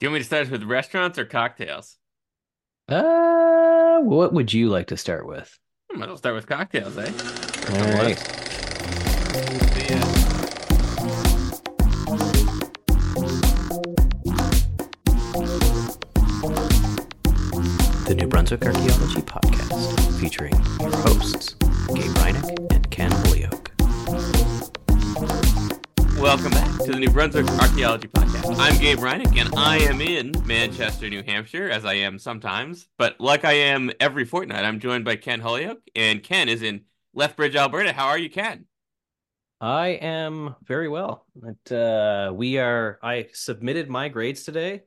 Do you want me to start with restaurants or cocktails? Uh, what would you like to start with? I might as well start with cocktails, eh? All right. The, uh, The New Brunswick Archaeology Podcast, featuring your hosts, Gabe welcome back to the New Brunswick Archaeology Podcast. I'm Gabe Hrynick, and I am in Manchester, New Hampshire, as I am sometimes. But like I am every fortnight, I'm joined by Ken Holyoke, and Ken is in Lethbridge, Alberta. How are you, Ken? I am very well. But, uh, we are. I submitted my grades today.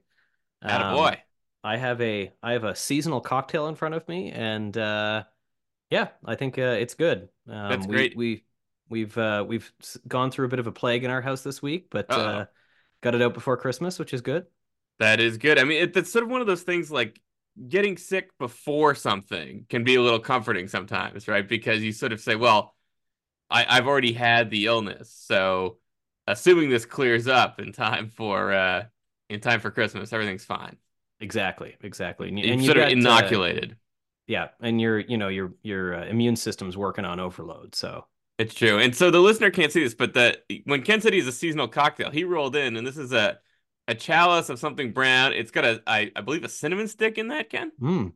Um, boy. I have a I have a seasonal cocktail in front of me, and uh, yeah, I think uh, it's good. Um, That's we, great. We we've uh, we've gone through a bit of a plague in our house this week, but uh, got it out before Christmas, which is good. That is good. I mean, it, it's sort of one of those things like getting sick before something can be a little comforting sometimes, right? Because you sort of say, well, I, I've already had the illness, so assuming this clears up in time for uh, in time for Christmas, everything's fine. Exactly, exactly. And, and sort of got, uh, inoculated. yeah, and your you know your your uh, immune system's working on overload. So It's true. And so the listener can't see this, but the when Ken said he's a seasonal cocktail, he rolled in, and this is a a chalice of something brown. It's got a I, I believe a cinnamon stick in that, Ken. mm,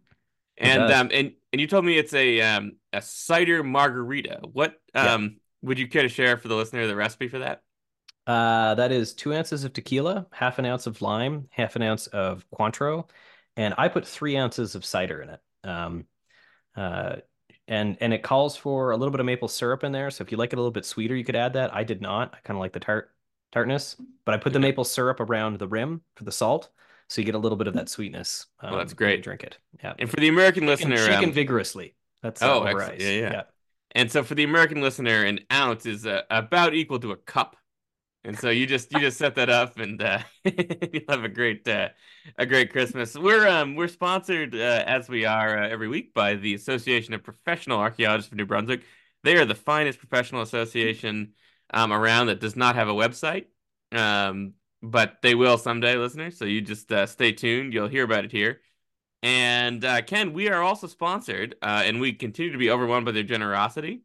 And does. um and and you told me it's a um a cider margarita. What Yeah. um would you care to share for the listener the recipe for that? uh, that is two ounces of tequila, half an ounce of lime, half an ounce of Cointreau, and I put three ounces of cider in it. Um, uh, and and it calls for a little bit of maple syrup in there. So if you like it a little bit sweeter, you could add that. I did not. I kind of like the tart tartness, but I put the Okay. maple syrup around the rim for the salt, so you get a little bit of that sweetness. Well, that's um, when you great. Drink it. Yeah. And for the American Shaken, listener, shaken um, vigorously. That's uh, Oh, excellent. Yeah, yeah. and so for the American listener, an ounce is uh, about equal to a cup. And so you just you just set that up, and uh, you'll have a great uh, a great Christmas. We're um we're sponsored uh, as we are uh, every week by the Association of Professional Archaeologists of New Brunswick. They are the finest professional association um, around that does not have a website, um, but they will someday, listeners. So you just uh, stay tuned. You'll hear about it here. And uh, Ken, we are also sponsored, uh, and we continue to be overwhelmed by their generosity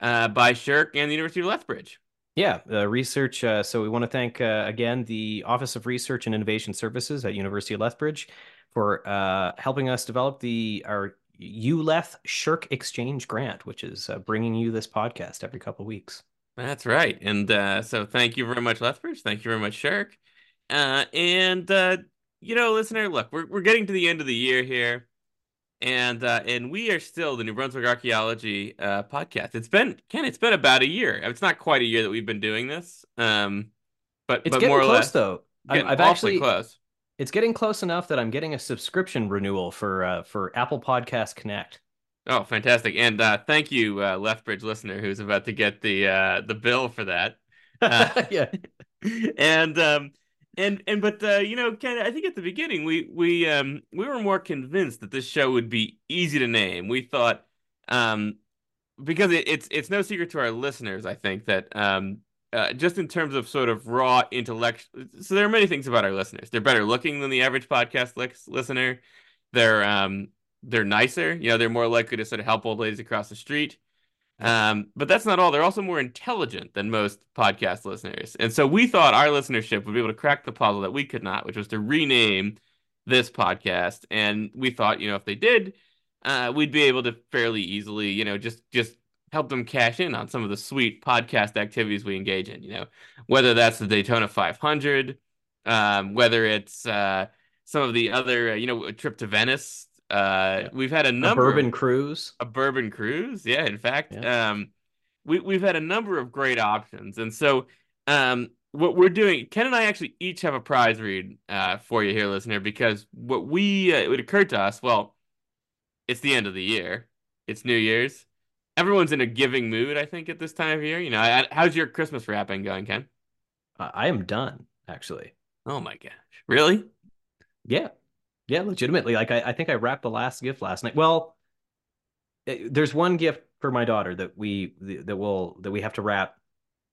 uh, by SSHRC and the University of Lethbridge. Yeah, uh, research. Uh, so we want to thank uh, again the Office of Research and Innovation Services at University of Lethbridge for uh, helping us develop the our ULETH SSHRC Exchange Grant, which is uh, bringing you this podcast every couple weeks. That's right. And uh, so thank you very much, Lethbridge. Thank you very much, SSHRC. And you know, listener, look, we're we're getting to the end of the year here, and uh, and we are still the New Brunswick Archaeology uh, podcast. It's been Ken, it's been about a year. It's not quite a year that we've been doing this, um, but It's but getting more or close less, though. Getting I've actually close. it's getting close enough that I'm getting a subscription renewal for uh, for Apple Podcast Connect. Oh, fantastic! And uh, thank you, uh, Lethbridge listener, who's about to get the uh, the bill for that. Uh, yeah, and um and and but uh you know Ken, I think at the beginning we we um we were more convinced that this show would be easy to name. We thought um because it, it's it's no secret to our listeners, I think that um uh, just in terms of sort of raw intellect so there are many things about our listeners. They're better looking than the average podcast lis- listener. They're um they're nicer, you know, they're more likely to sort of help old ladies across the street. Um, but that's not all. They're also more intelligent than most podcast listeners. And so we thought our listenership would be able to crack the puzzle that we could not, which was to rename this podcast. And we thought, you know, if they did, uh, we'd be able to fairly easily, you know, just just help them cash in on some of the sweet podcast activities we engage in, you know, whether that's the Daytona 500, um, whether it's uh, some of the other, uh, you know, a trip to Venice. Uh, Yeah. we've had a a number of- bourbon cruise. a bourbon cruise. Yeah, in fact, Yeah. um, we we've had a number of great options, and so um, what we're doing, Ken and I actually each have a prize read uh, for you here, listener, because what we uh, it occurred to us, well, it's the end of the year, it's New Year's, everyone's in a giving mood, I think, at this time of year. You know, I- how's your Christmas wrapping going, Ken? I I am done actually. Oh my gosh, really? Yeah. Yeah, legitimately. Like I, I think I wrapped the last gift last night. Well, eh, there's one gift for my daughter that we that will that we have to wrap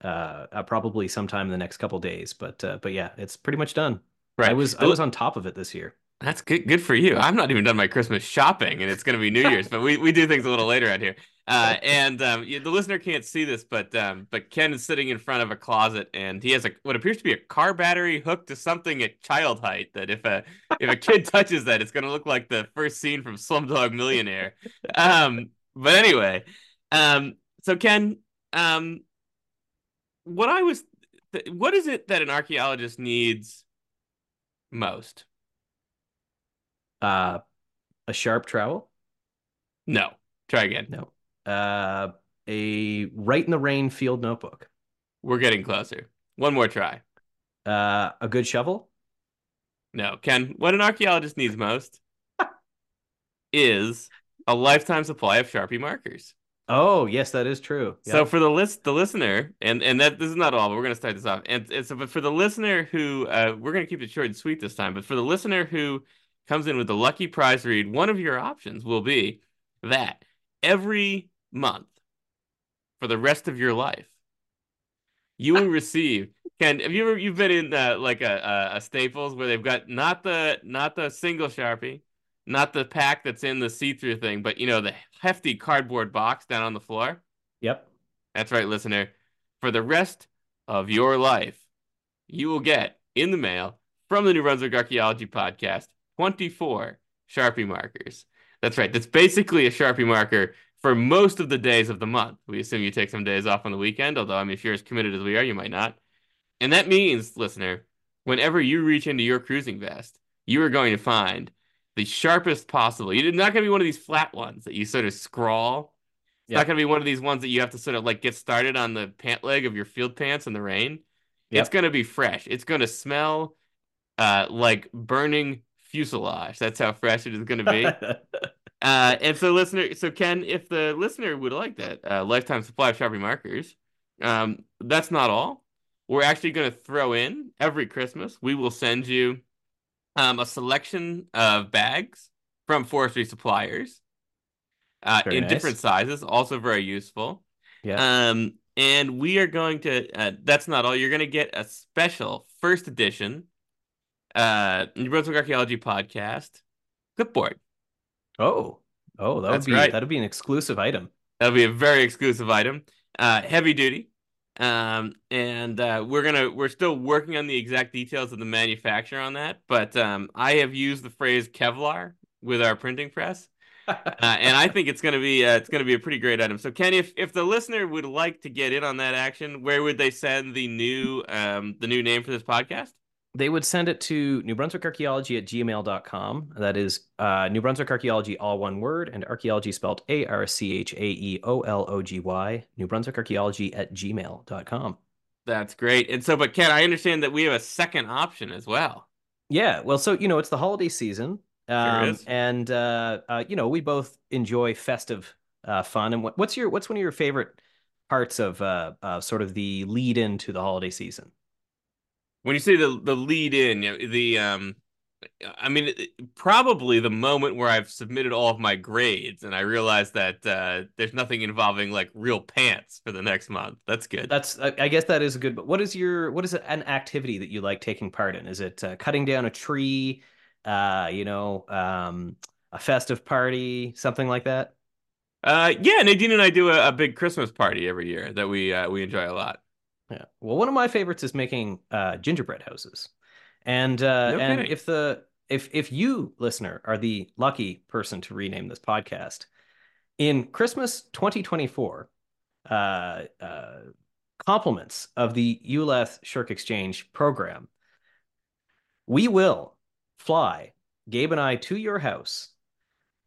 uh, uh probably sometime in the next couple days. But uh, but yeah, it's pretty much done. Right. I was I was on top of it this year. That's good. Good for you. I'm not even done my Christmas shopping, and it's going to be New Year's. but we, we do things a little later out here. Uh, and um, the listener can't see this, but um, but Ken is sitting in front of a closet, and he has a what appears to be a car battery hooked to something at child height. That if a if a kid touches that, it's going to look like the first scene from Slumdog Millionaire. Um, but anyway, um, so Ken, um, what I was, what is it that an archaeologist needs most? Uh, a sharp trowel? No. Try again. No. Uh, a Rite in the Rain field notebook. We're getting closer. One more try. Uh, a good shovel? No. Ken, what an archaeologist needs most is a lifetime supply of Sharpie markers. Oh, yes, that is true. Yep. So for the list, the listener, and and that this is not all, but we're gonna start this off. And, and so, but for the listener who, uh, we're gonna keep it short and sweet this time. But for the listener who comes in with the lucky prize read, one of your options will be that every month for the rest of your life, you will receive. Ken, have you ever you've been in uh, like a, a, a Staples where they've got not the not the single sharpie, not the pack that's in the see-through thing, but you know the hefty cardboard box down on the floor. Yep, that's right, listener. For the rest of your life, you will get in the mail from the New Brunswick Archaeology Podcast 24 Sharpie markers. That's right. That's basically a Sharpie marker for most of the days of the month. We assume you take some days off on the weekend, although I mean, if you're as committed as we are, you might not. And that means, listener, whenever you reach into your cruising vest, you are going to find the sharpest possible. You're not going to be one of these flat ones that you sort of scrawl. It's yep. not going to be one of these ones that you have to sort of like get started on the pant leg of your field pants in the rain. Yep. It's going to be fresh. It's going to smell uh, like burning fuselage. That's how fresh it is going to be. uh, and so, listener, so Ken, if the listener would like that uh, lifetime supply of Sharpie markers, um, that's not all. We're actually going to throw in every Christmas. We will send you um, a selection of bags from forestry suppliers uh, in nice. different sizes, also very useful. Yeah. Um, and we are going to. Uh, that's not all. You're going to get a special first edition uh, New Brunswick Archaeology Podcast clipboard. Oh, oh, that would be right. that'd be an exclusive item. That'll be a very exclusive item. Uh, heavy duty. Um, and uh, we're gonna we're still working on the exact details of the manufacture on that, but um, I have used the phrase Kevlar with our printing press. uh, and I think it's gonna be uh, it's gonna be a pretty great item. So Kenny, if if the listener would like to get in on that action, where would they send the new um the new name for this podcast? They would send it to New Brunswick Archaeology at gmail.com. That is uh, New Brunswick Archaeology, all one word, and archaeology spelled A R C H A E O L O G Y. New Brunswick Archaeology at gmail.com. That's great. And so, but Ken, I understand that we have a second option as well. Yeah. Well, so, you know, it's the holiday season. Um, sure and, uh, uh, you know, we both enjoy festive uh, fun. And what, what's your, what's one of your favorite parts of uh, uh, sort of the lead into the holiday season? When you say the the lead in, you know, the um, I mean, probably the moment where I've submitted all of my grades and I realize that uh, there's nothing involving like real pants for the next month. That's good. That's I guess that is a good. But what is your what is an activity that you like taking part in? Is it uh, cutting down a tree? Uh, you know, um, a festive party, something like that. Uh, yeah, Nadine and I do a, a big Christmas party every year that we uh, we enjoy a lot. Yeah. Well, one of my favorites is making uh, gingerbread houses, and uh, no and if the if if you listener are the lucky person to rename this podcast in Christmas 2024, uh, uh, compliments of the ULETH SSHRC Exchange program, we will fly Gabe and I to your house.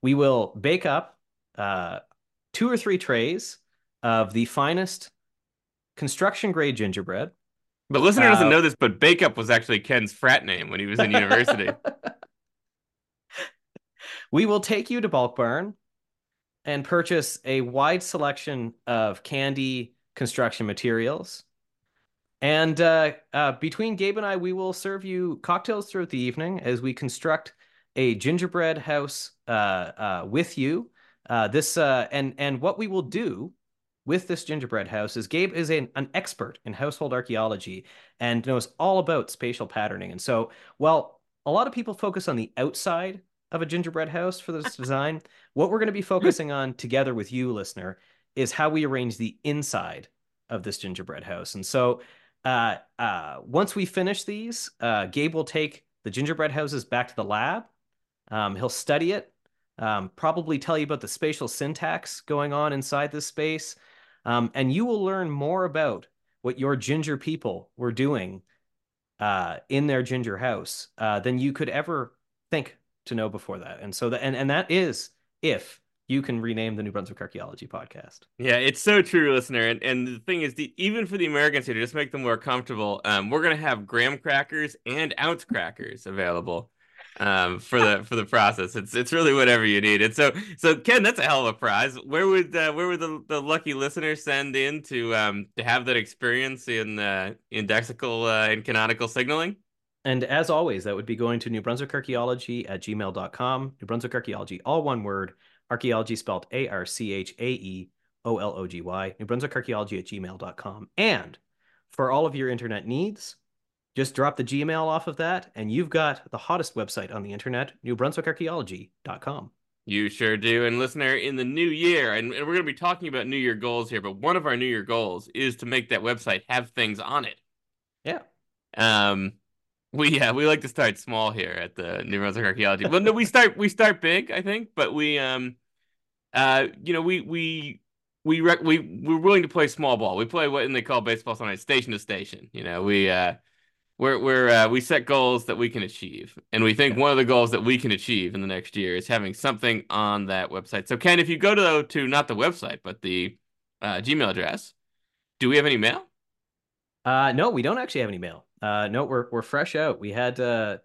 We will bake up uh, two or three trays of the finest construction grade gingerbread. The listener uh, doesn't know this, but Bake Up was actually Ken's frat name when he was in university. we will take you to Bulk Barn and purchase a wide selection of candy construction materials. And uh, uh, between Gabe and I, we will serve you cocktails throughout the evening as we construct a gingerbread house uh, uh with you. Uh, this uh, and and what we will do with this gingerbread house is Gabe is an, an expert in household archaeology and knows all about spatial patterning. And so, while a lot of people focus on the outside of a gingerbread house for this design, what we're going to be focusing on together with you, listener, is how we arrange the inside of this gingerbread house. And so, uh, uh, once we finish these, uh, Gabe will take the gingerbread houses back to the lab. Um, he'll study it, um, probably tell you about the spatial syntax going on inside this space, um, and you will learn more about what your ginger people were doing uh, in their ginger house uh, than you could ever think to know before that. And so that and and that is if you can rename the New Brunswick Archaeology Podcast. Yeah, it's so true, listener. And and the thing is, the, even for the Americans here, to just make them more comfortable, um, we're gonna have graham crackers and ounce crackers available um, for the for the process. It's it's really whatever you need. And so so Ken, that's a hell of a prize. Where would uh, where would the, the lucky listeners send in to um to have that experience in uh, indexical uh, and canonical signaling? And as always, that would be going to New Brunswick Archaeology at gmail.com. New Brunswick Archaeology, all one word. Archaeology spelled A R C H A E O L O G Y. New Brunswick Archaeology at gmail.com. And for all of your internet needs, just drop the Gmail off of that, and you've got the hottest website on the internet, newbrunswickarchaeology.com. You sure do. And listener, in the new year, and, we're going to be talking about New Year goals here, but one of our New Year goals is to make that website have things on it. Yeah. Um, we yeah we like to start small here at the New Brunswick Archaeology. well, no, we start we start big, I think, but we um, uh, you know, we we we rec- we we're willing to play small ball. We play what they call baseball sometimes station to station. You know, we uh, we're we're uh, we set goals that we can achieve, and we think one of the goals that we can achieve in the next year is having something on that website. So, Ken, if you go to to not the website but the uh, Gmail address, do we have any mail? Uh, no, we don't actually have any mail. Uh, no, we're we're fresh out. We had uh,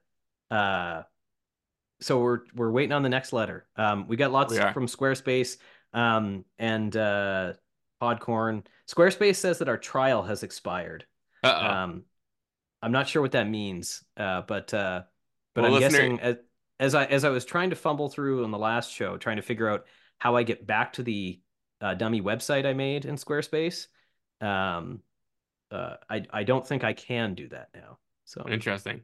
uh, so we're we're waiting on the next letter. Um, we got lots from Squarespace, um, and uh, Podcorn. Squarespace says that our trial has expired. Uh-oh. Um, I'm not sure what that means, uh, but uh, but well, I'm listener... guessing as, as I as I was trying to fumble through on the last show, trying to figure out how I get back to the uh, dummy website I made in Squarespace. Um, uh, I I don't think I can do that now. So interesting.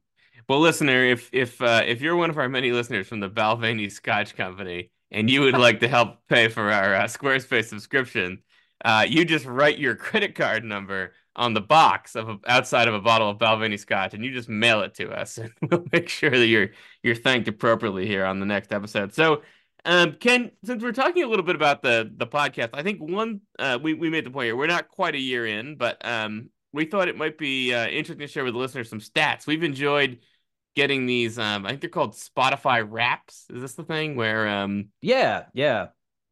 Well, listener, if if uh, if you're one of our many listeners from the Balvenie Scotch Company and you would like to help pay for our uh, Squarespace subscription, uh, you just write your credit card number on the box of a, outside of a bottle of Balvenie Scotch, and you just mail it to us, and we'll make sure that you're you're thanked appropriately here on the next episode. So, um, Ken, since we're talking a little bit about the the podcast, I think one uh, we we made the point here. We're not quite a year in, but um, we thought it might be uh, interesting to share with the listeners some stats. We've enjoyed getting these. Um, I think they're called Spotify Wraps. Is this the thing where? Um, yeah, yeah.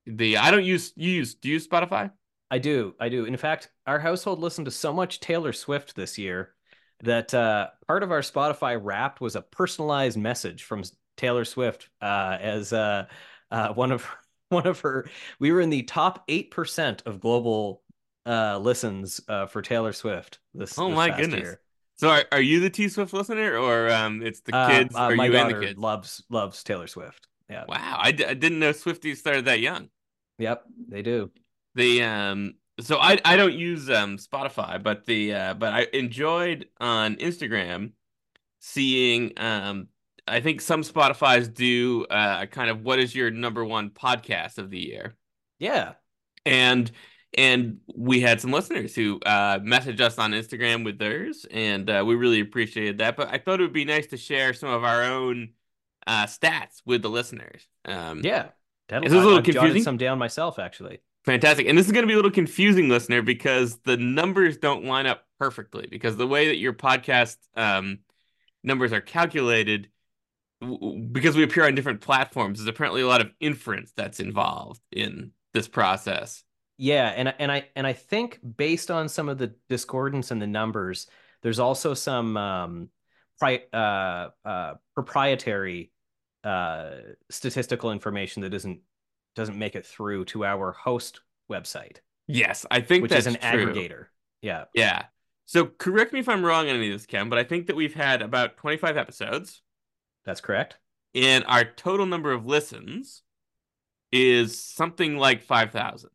The I don't use you use do you use Spotify? I do, I do. In fact, our household listened to so much Taylor Swift this year that uh, part of our Spotify Wrapped was a personalized message from Taylor Swift uh, as uh, uh one of one of her. We were in the top eight percent of global uh, listens uh, for Taylor Swift this. Oh this my goodness! Year. So are, are you the T Swift listener, or um, it's the kids? Are my you daughter the kids? loves loves Taylor Swift. Yeah. Wow, I d- I didn't know Swifties started that young. Yep, they do. The um, so I I don't use um Spotify, but the uh, but I enjoyed on Instagram seeing um I think some Spotify's do uh kind of what is your number one podcast of the year. Yeah. And and we had some listeners who uh, messaged us on Instagram with theirs, and uh, we really appreciated that. But I thought it would be nice to share some of our own uh, stats with the listeners. Um, yeah, that'll, a little I've confusing. Some down myself, actually. Fantastic, and this is going to be a little confusing, listener, because the numbers don't line up perfectly. Because the way that your podcast um, numbers are calculated, because we appear on different platforms, there's apparently a lot of inference that's involved in this process. Yeah, and and I and I think based on some of the discordance in the numbers, there's also some um, pri- uh, uh, proprietary uh, statistical information that doesn't doesn't make it through to our host website. Yes, I think which is an true. aggregator. Yeah, yeah. So correct me if I'm wrong on any of this, Ken, but I think that we've had about 25 episodes. That's correct. And our total number of listens is something like 5,000.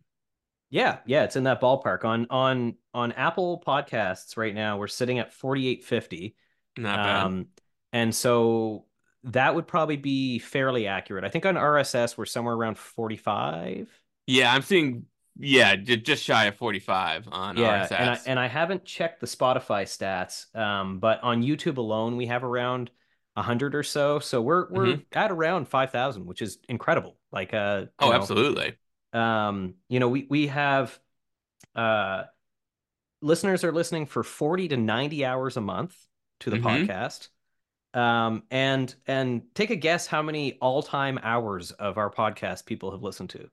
Yeah, yeah, it's in that ballpark. On on on Apple Podcasts right now, we're sitting at 4850. Not bad. Um, and so that would probably be fairly accurate. I think on RSS we're somewhere around 45. Yeah, I'm seeing yeah, just shy of 45 on Yeah, RSS. and I and I haven't checked the Spotify stats, um, but on YouTube alone we have around 100 or so. So we're we're Mhm. at around 5,000, which is incredible. Like uh, Oh, know, absolutely. um, you know, we we have uh listeners are listening for 40 to 90 hours a month to the Mhm. podcast. Um, and and take a guess how many all-time hours of our podcast people have listened to.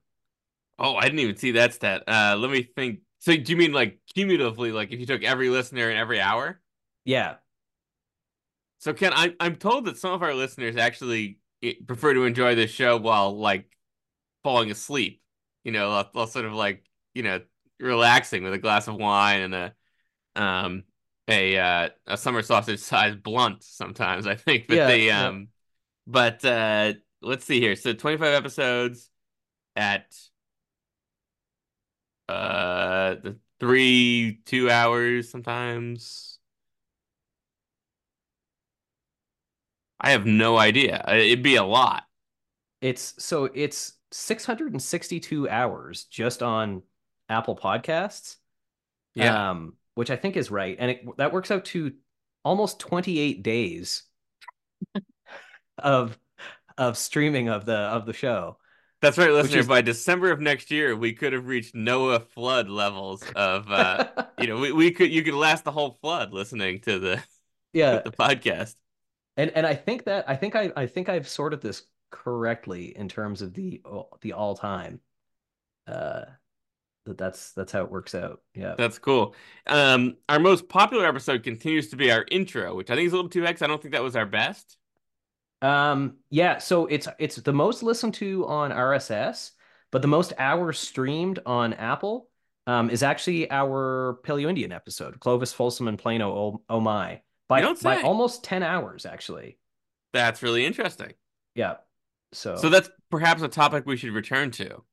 Oh, I didn't even see that stat. Uh, let me think. So, do you mean like cumulatively, like if you took every listener in every hour? Yeah. So, Ken, I'm I'm told that some of our listeners actually eh, prefer to enjoy this show while like falling asleep. You know, while, while sort of like you know relaxing with a glass of wine and a um a uh, a summer sausage sized blunt. Sometimes I think, but Yeah, they yeah. um, but uh, let's see here. So, 25 episodes at uh the three two hours sometimes i have no idea it'd be a lot It's so it's 662 hours just on Apple Podcasts. yeah Um, which I think is right. And it, that works out to almost 28 days of of streaming of the of the show. that's right listeners. is- by december of next year we could have reached noah flood levels of uh you know we, we could you could last the whole flood listening to the yeah. the podcast And and I think that I think I I think I've sorted this correctly in terms of the the all time. Uh that that's that's how it works out. Yeah. that's cool um our most popular episode continues to be our intro which i think is a little too x i don't think that was our best Um yeah, so it's it's the most listened to on RSS, but the most hours streamed on Apple um is actually our Paleo Indian episode, Clovis Folsom and Plano oh, oh my. By don't by almost 10 hours actually. that's really interesting Yeah. So so that's perhaps a topic we should return to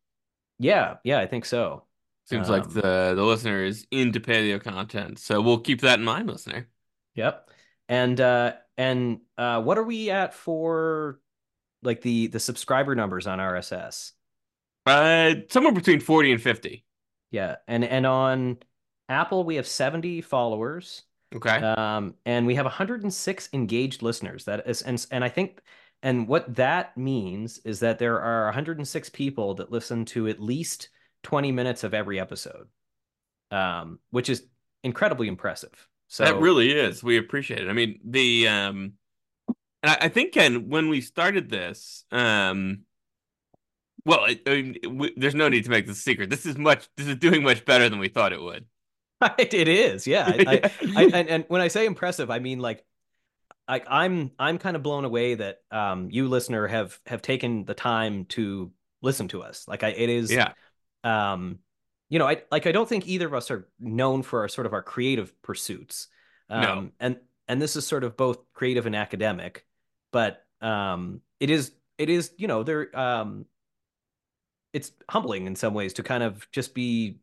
yeah, yeah, I think so. Seems like Um, the the listener is into paleo content, so we'll keep that in mind, listener. Yep. And uh and uh what are we at for like the the subscriber numbers on RSS? Uh, somewhere between forty and fifty. Yeah. And and on Apple we have 70 followers. Okay. Um and we have 106 engaged listeners. That is and and I think and what that means is that there are 106 people that listen to at least 20 minutes of every episode. Um which is incredibly impressive. So that really is. We appreciate it. I mean, the um, and I, I think Ken, when we started this, um, well, I mean, we, there's no need to make this a secret. This is much. This is doing much better than we thought it would. it is. Yeah. I, I, I and, and when I say impressive, I mean like like I'm I'm kind of blown away that um you listener have have taken the time to listen to us. Like I it is yeah. Um you know, I like I don't think either of us are known for our sort of our creative pursuits. Um No. and and this is sort of both creative and academic, but um it is it is, you know, there um it's humbling in some ways to kind of just be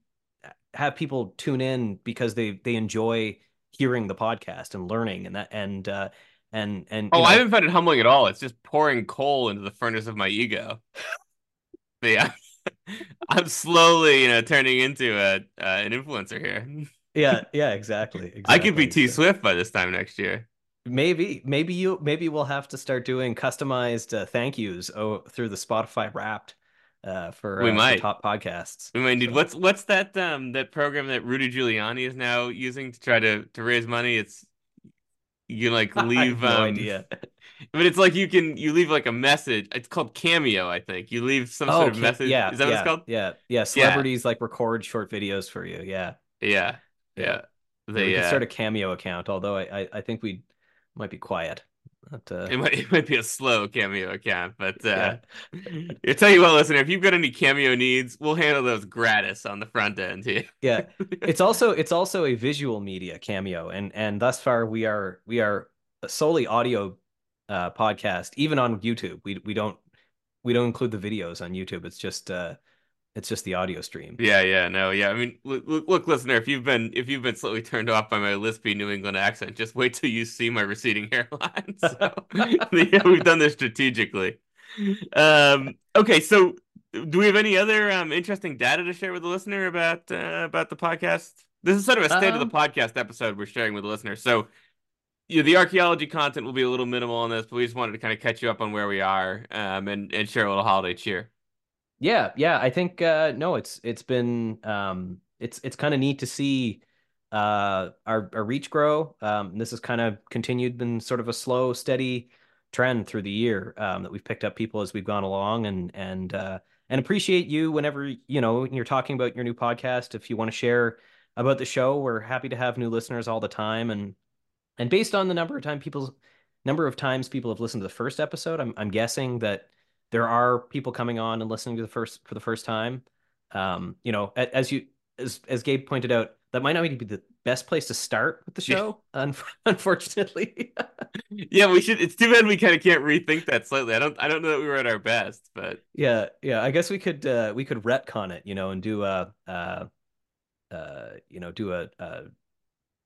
have people tune in because they they enjoy hearing the podcast and learning and that and uh and and Oh, know, I haven't found it humbling at all. It's just pouring coal into the furnace of my ego. Yeah. I'm slowly, you know, turning into a uh, an influencer here. yeah yeah exactly, exactly. I could be T Swift by this time next year. maybe maybe you maybe we'll have to start doing customized uh, thank yous oh, through the Spotify Wrapped uh for, We uh, for might. top podcasts. We might need So- what's what's that um that program that Rudy Giuliani is now using to try to to raise money? It's you can like leave no um idea. But it's like you can you leave like a message. It's called Cameo, I think. You leave some sort of okay, message. yeah, Is that what yeah, it's called? Yeah, yeah. Celebrities like record short videos for you. Yeah. Yeah. Yeah. Yeah. Yeah, They we could uh, start a cameo account, although I I, I think we might be quiet. But, uh, it might it might be a slow Cameo account, but uh yeah. I tell you what, listener, if you've got any Cameo needs, we'll handle those gratis on the front end here. yeah. It's also it's also a visual media cameo, and and thus far we are we are solely audio uh, podcast. Even on YouTube, we we don't we don't include the videos on YouTube. It's just uh, It's just the audio stream. Yeah, yeah, no, yeah. I mean, look, look, listener, if you've been if you've been slightly turned off by my lispy New England accent, just wait till you see my receding hairline. So, yeah, we've done this strategically. Um, okay, so do we have any other um interesting data to share with the listener about uh, about the podcast? This is sort of a state um, of the um, podcast episode we're sharing with the listener. So, know, the archaeology content will be a little minimal on this, but we just wanted to kind of catch you up on where we are um, and and share a little holiday cheer. Yeah, yeah, I think uh no, it's it's been um it's it's kind of neat to see uh our our reach grow. Um this has kind of continued been sort of a slow steady trend through the year um that we've picked up people as we've gone along and and uh and appreciate you whenever you know you're talking about your new podcast if you want to share about the show we're happy to have new listeners all the time and and based on the number of time people number of times people have listened to the first episode I'm I'm guessing that there are people coming on and listening to the first for the first time. Um, you know, as you as as Gabe pointed out, that might not be the best place to start with the show. Yeah. unfortunately. yeah, we should. It's too bad we kind of can't rethink that slightly. I don't. I don't know that we were at our best, but yeah, yeah. I guess we could. uh We could retcon it, you know, and do a, uh, uh, you know, do a, uh,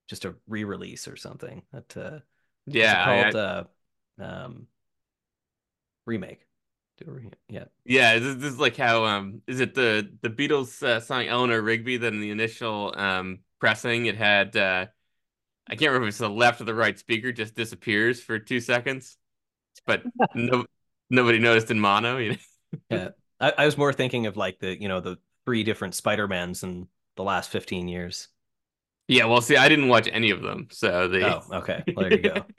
just a re-release or something. That uh, yeah, called I, I... uh, um, remake. Yeah. Yeah, this, this, is like how um is it the the Beatles uh, song Eleanor Rigby that in the initial um pressing it had uh I can't remember if it's the left or the right speaker just disappears for 2 seconds. But no nobody noticed in mono, you know. yeah. I, I was more thinking of like the, you know, the three different Spider-Mans in the last 15 years. Yeah, well, see, I didn't watch any of them, so the oh, okay, well, there you go.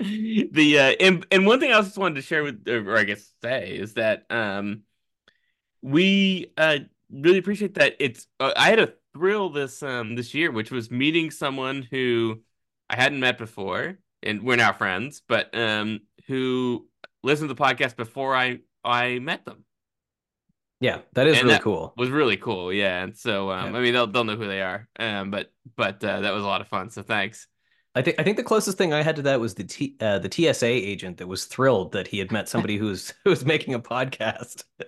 the uh, and and one thing I just wanted to share with, or I guess say, is that um, we uh really appreciate that it's. Uh, I had a thrill this um this year, which was meeting someone who I hadn't met before, and we're now friends, but um, who listened to the podcast before I I met them. Yeah, that is and really that cool. Was really cool, yeah. And so, um, yeah. I mean, they'll they'll know who they are. Um, but but uh, that was a lot of fun. So thanks. I think I think the closest thing I had to that was the T, uh, the TSA agent that was thrilled that he had met somebody who's who was making a podcast.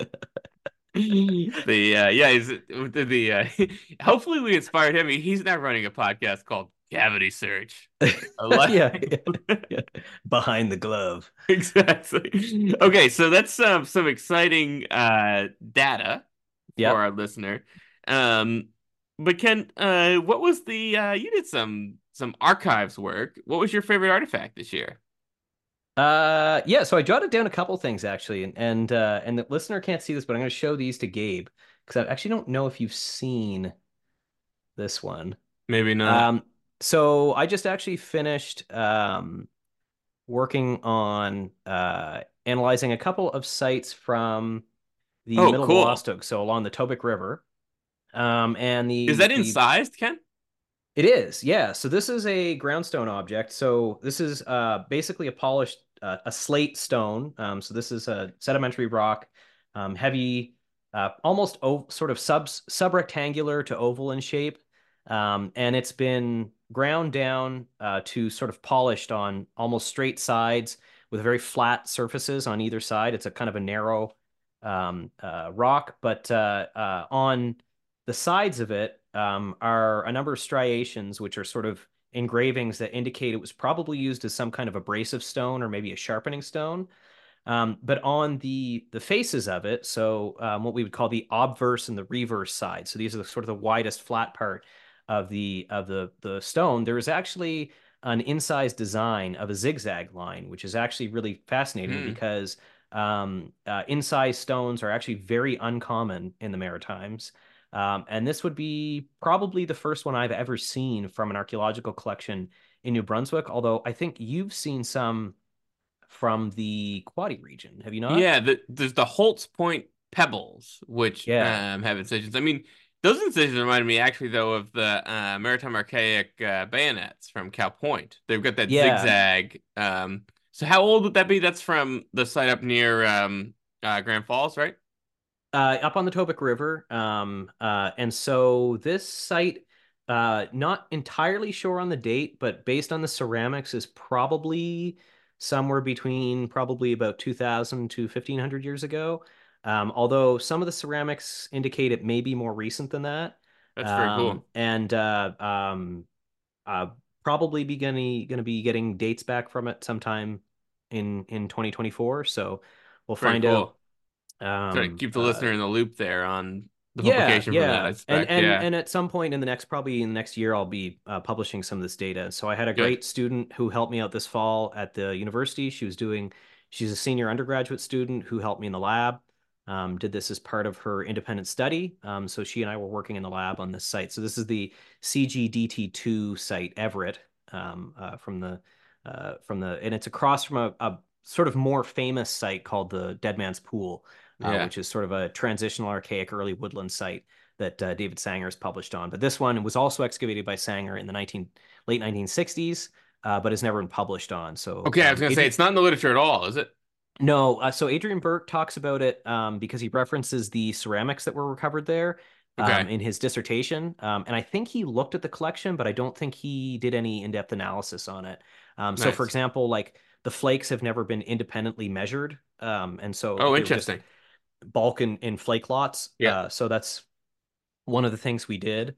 the uh, yeah, he's, the, the uh, hopefully we inspired him. He's now running a podcast called Cavity Search. Like... yeah, yeah, yeah, behind the glove. Exactly. Okay, so that's um, some exciting uh, data yep. for our listener. Um, but Ken, uh, what was the uh, you did some some archives work. What was your favorite artifact this year? Uh, yeah, so I jotted down a couple things actually, and and uh, and the listener can't see this, but I'm going to show these to Gabe because I actually don't know if you've seen this one. Maybe not. Um, so I just actually finished um, working on uh, analyzing a couple of sites from the oh, middle cool. of Wolastoq, so along the Tobique River. Um, and the is that the, incised, Ken? It is, yeah. So this is a groundstone object. So this is uh, basically a polished, uh, a slate stone. Um, so this is a sedimentary rock, um, heavy, uh, almost sort of sub subrectangular to oval in shape, um, and it's been ground down uh, to sort of polished on almost straight sides with very flat surfaces on either side. It's a kind of a narrow um, uh, rock, but uh, uh on the sides of it um, are a number of striations, which are sort of engravings that indicate it was probably used as some kind of abrasive stone or maybe a sharpening stone. Um, but on the the faces of it, so um, what we would call the obverse and the reverse side. So these are the sort of the widest flat part of the of the the stone, there is actually an incised design of a zigzag line, which is actually really fascinating mm. because um, uh, incised stones are actually very uncommon in the Maritimes. Um, and this would be probably the first one I've ever seen from an archaeological collection in New Brunswick. Although I think you've seen some from the Quoddy region, have you not? Yeah, the, there's the Holt's Point pebbles, which yeah. um, have incisions. I mean, those incisions remind me actually though of the uh, maritime archaic uh, bayonets from Cow Point. They've got that yeah. zigzag. Um, so how old would that be? That's from the site up near um, uh, Grand Falls, right? Uh, up on the Tobique River. Um, uh, and so this site, uh, not entirely sure on the date, but based on the ceramics, is probably somewhere between probably about 2000 to 1500 years ago. Um, although some of the ceramics indicate it may be more recent than that. That's very Um, cool. and uh, um, uh, probably be gonna gonna be getting dates back from it sometime in in 2024. So we'll Very find cool. out. Um, keep the uh, listener in the loop there on the yeah, publication for that, yeah, and and Yeah. and at some point in the next, probably in the next year, I'll be uh, publishing some of this data. So I had a Good. great student who helped me out this fall at the university. She was doing, she's a senior undergraduate student who helped me in the lab. Um, did this as part of her independent study. Um, so she and I were working in the lab on this site. So this is the CGDT2 site, Everett, um, uh, from the uh, from the, and it's across from a, a sort of more famous site called the Dead Man's Pool, uh, Yeah. which is sort of a transitional, archaic, early woodland site that uh, David Sanger has published on. But this one was also excavated by Sanger in the 19 late 1960s, uh, but has never been published on. So Okay, I was um, gonna say it's not in the literature at all, is it? No, uh, so Adrian Burke talks about it um, because he references the ceramics that were recovered there um, Okay. in his dissertation, um, and I think he looked at the collection, but I don't think he did any in-depth analysis on it. Um, so, for example, like the flakes have never been independently measured, um, and so Oh, they were just interesting. bulk in, in flake lots. Yeah. Uh, so that's one of the things we did.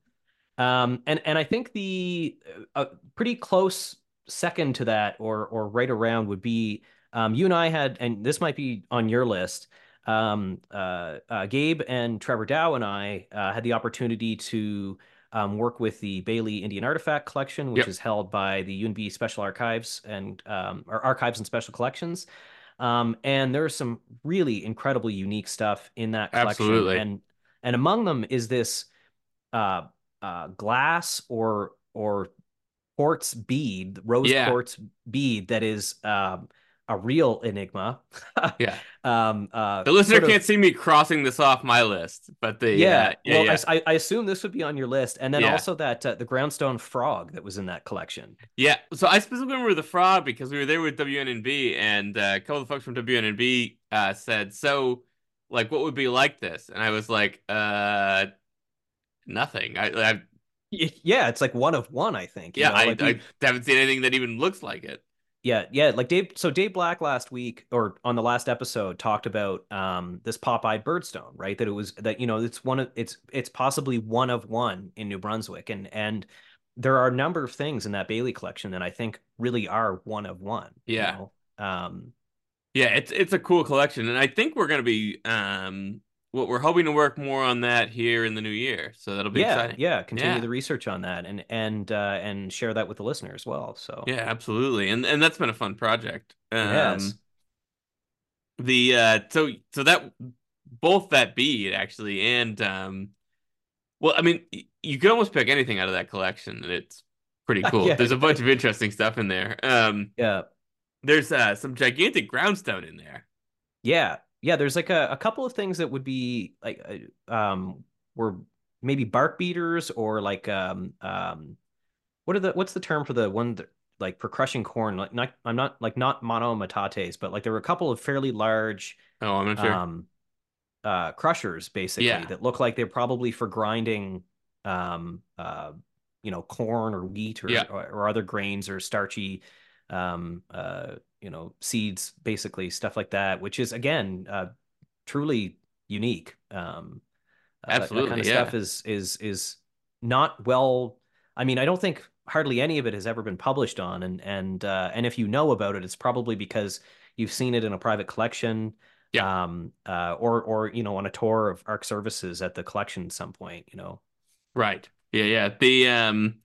Um, and and I think the uh, pretty close second to that, or or right around, would be um, you and I had, and this might be on your list. Um, uh, uh, Gabe and Trevor Dow and I uh, had the opportunity to um, work with the Bailey Indian Artifact Collection, which Yep. is held by the UNB Special Archives and um, or Archives and Special Collections. Um, and there's some really incredibly unique stuff in that collection. Absolutely. And and among them is this uh, uh, glass or or quartz bead, rose Yeah. quartz bead that is um, a real enigma. Yeah. um, uh, The listener sort of- can't see me crossing this off my list, but the yeah, uh, yeah, well, yeah. I, I assume this would be on your list, and then Yeah. also that uh, the groundstone frog that was in that collection. Yeah, so I specifically remember the frog because we were there with WNNB, and uh, a couple of folks from WNNB uh, said, "So, like, what would be like this?" And I was like, "Uh, nothing. I, Yeah, it's like one of one, I think. you yeah, know, I, like I haven't seen anything that even looks like it." Yeah, yeah, like Dave. So Dave Black last week, or on the last episode, talked about um this pop-eyed birdstone, right? That it was that you know it's one of it's it's possibly one of one in New Brunswick, and and there are a number of things in that Bailey collection that I think really are one of one. you Yeah. know? Um. Yeah, it's it's a cool collection, and I think we're gonna be um, what we're hoping to work more on that here in the new year. So that'll be Yeah, exciting. yeah. Continue Yeah. the research on that, and and uh, and share that with the listener as well. So Yeah, absolutely, and and that's been a fun project. Um, has. the uh so so that both that bead actually and um well i mean you could almost pick anything out of that collection and it's pretty cool Yeah. there's a bunch of interesting stuff in there um Yeah, there's uh some gigantic groundstone in there Yeah, yeah. There's like a, a couple of things that would be like uh, um were maybe bark beaters or like um um what are the what's the term for the one that like for crushing corn like not I'm not like not monometates but like there were a couple of fairly large oh i'm not sure um uh crushers basically Yeah. that look like they're probably for grinding um uh you know corn or wheat or Yeah. or, or other grains or starchy um uh you know seeds basically stuff like that which is again uh truly unique um uh, that- that, kind of yeah. stuff is is is not well I mean I don't think hardly any of it has ever been published on and and uh and if you know about it it's probably because you've seen it in a private collection Yeah. um uh or or you know on a tour of arc services at the collection at some point you know right yeah yeah the um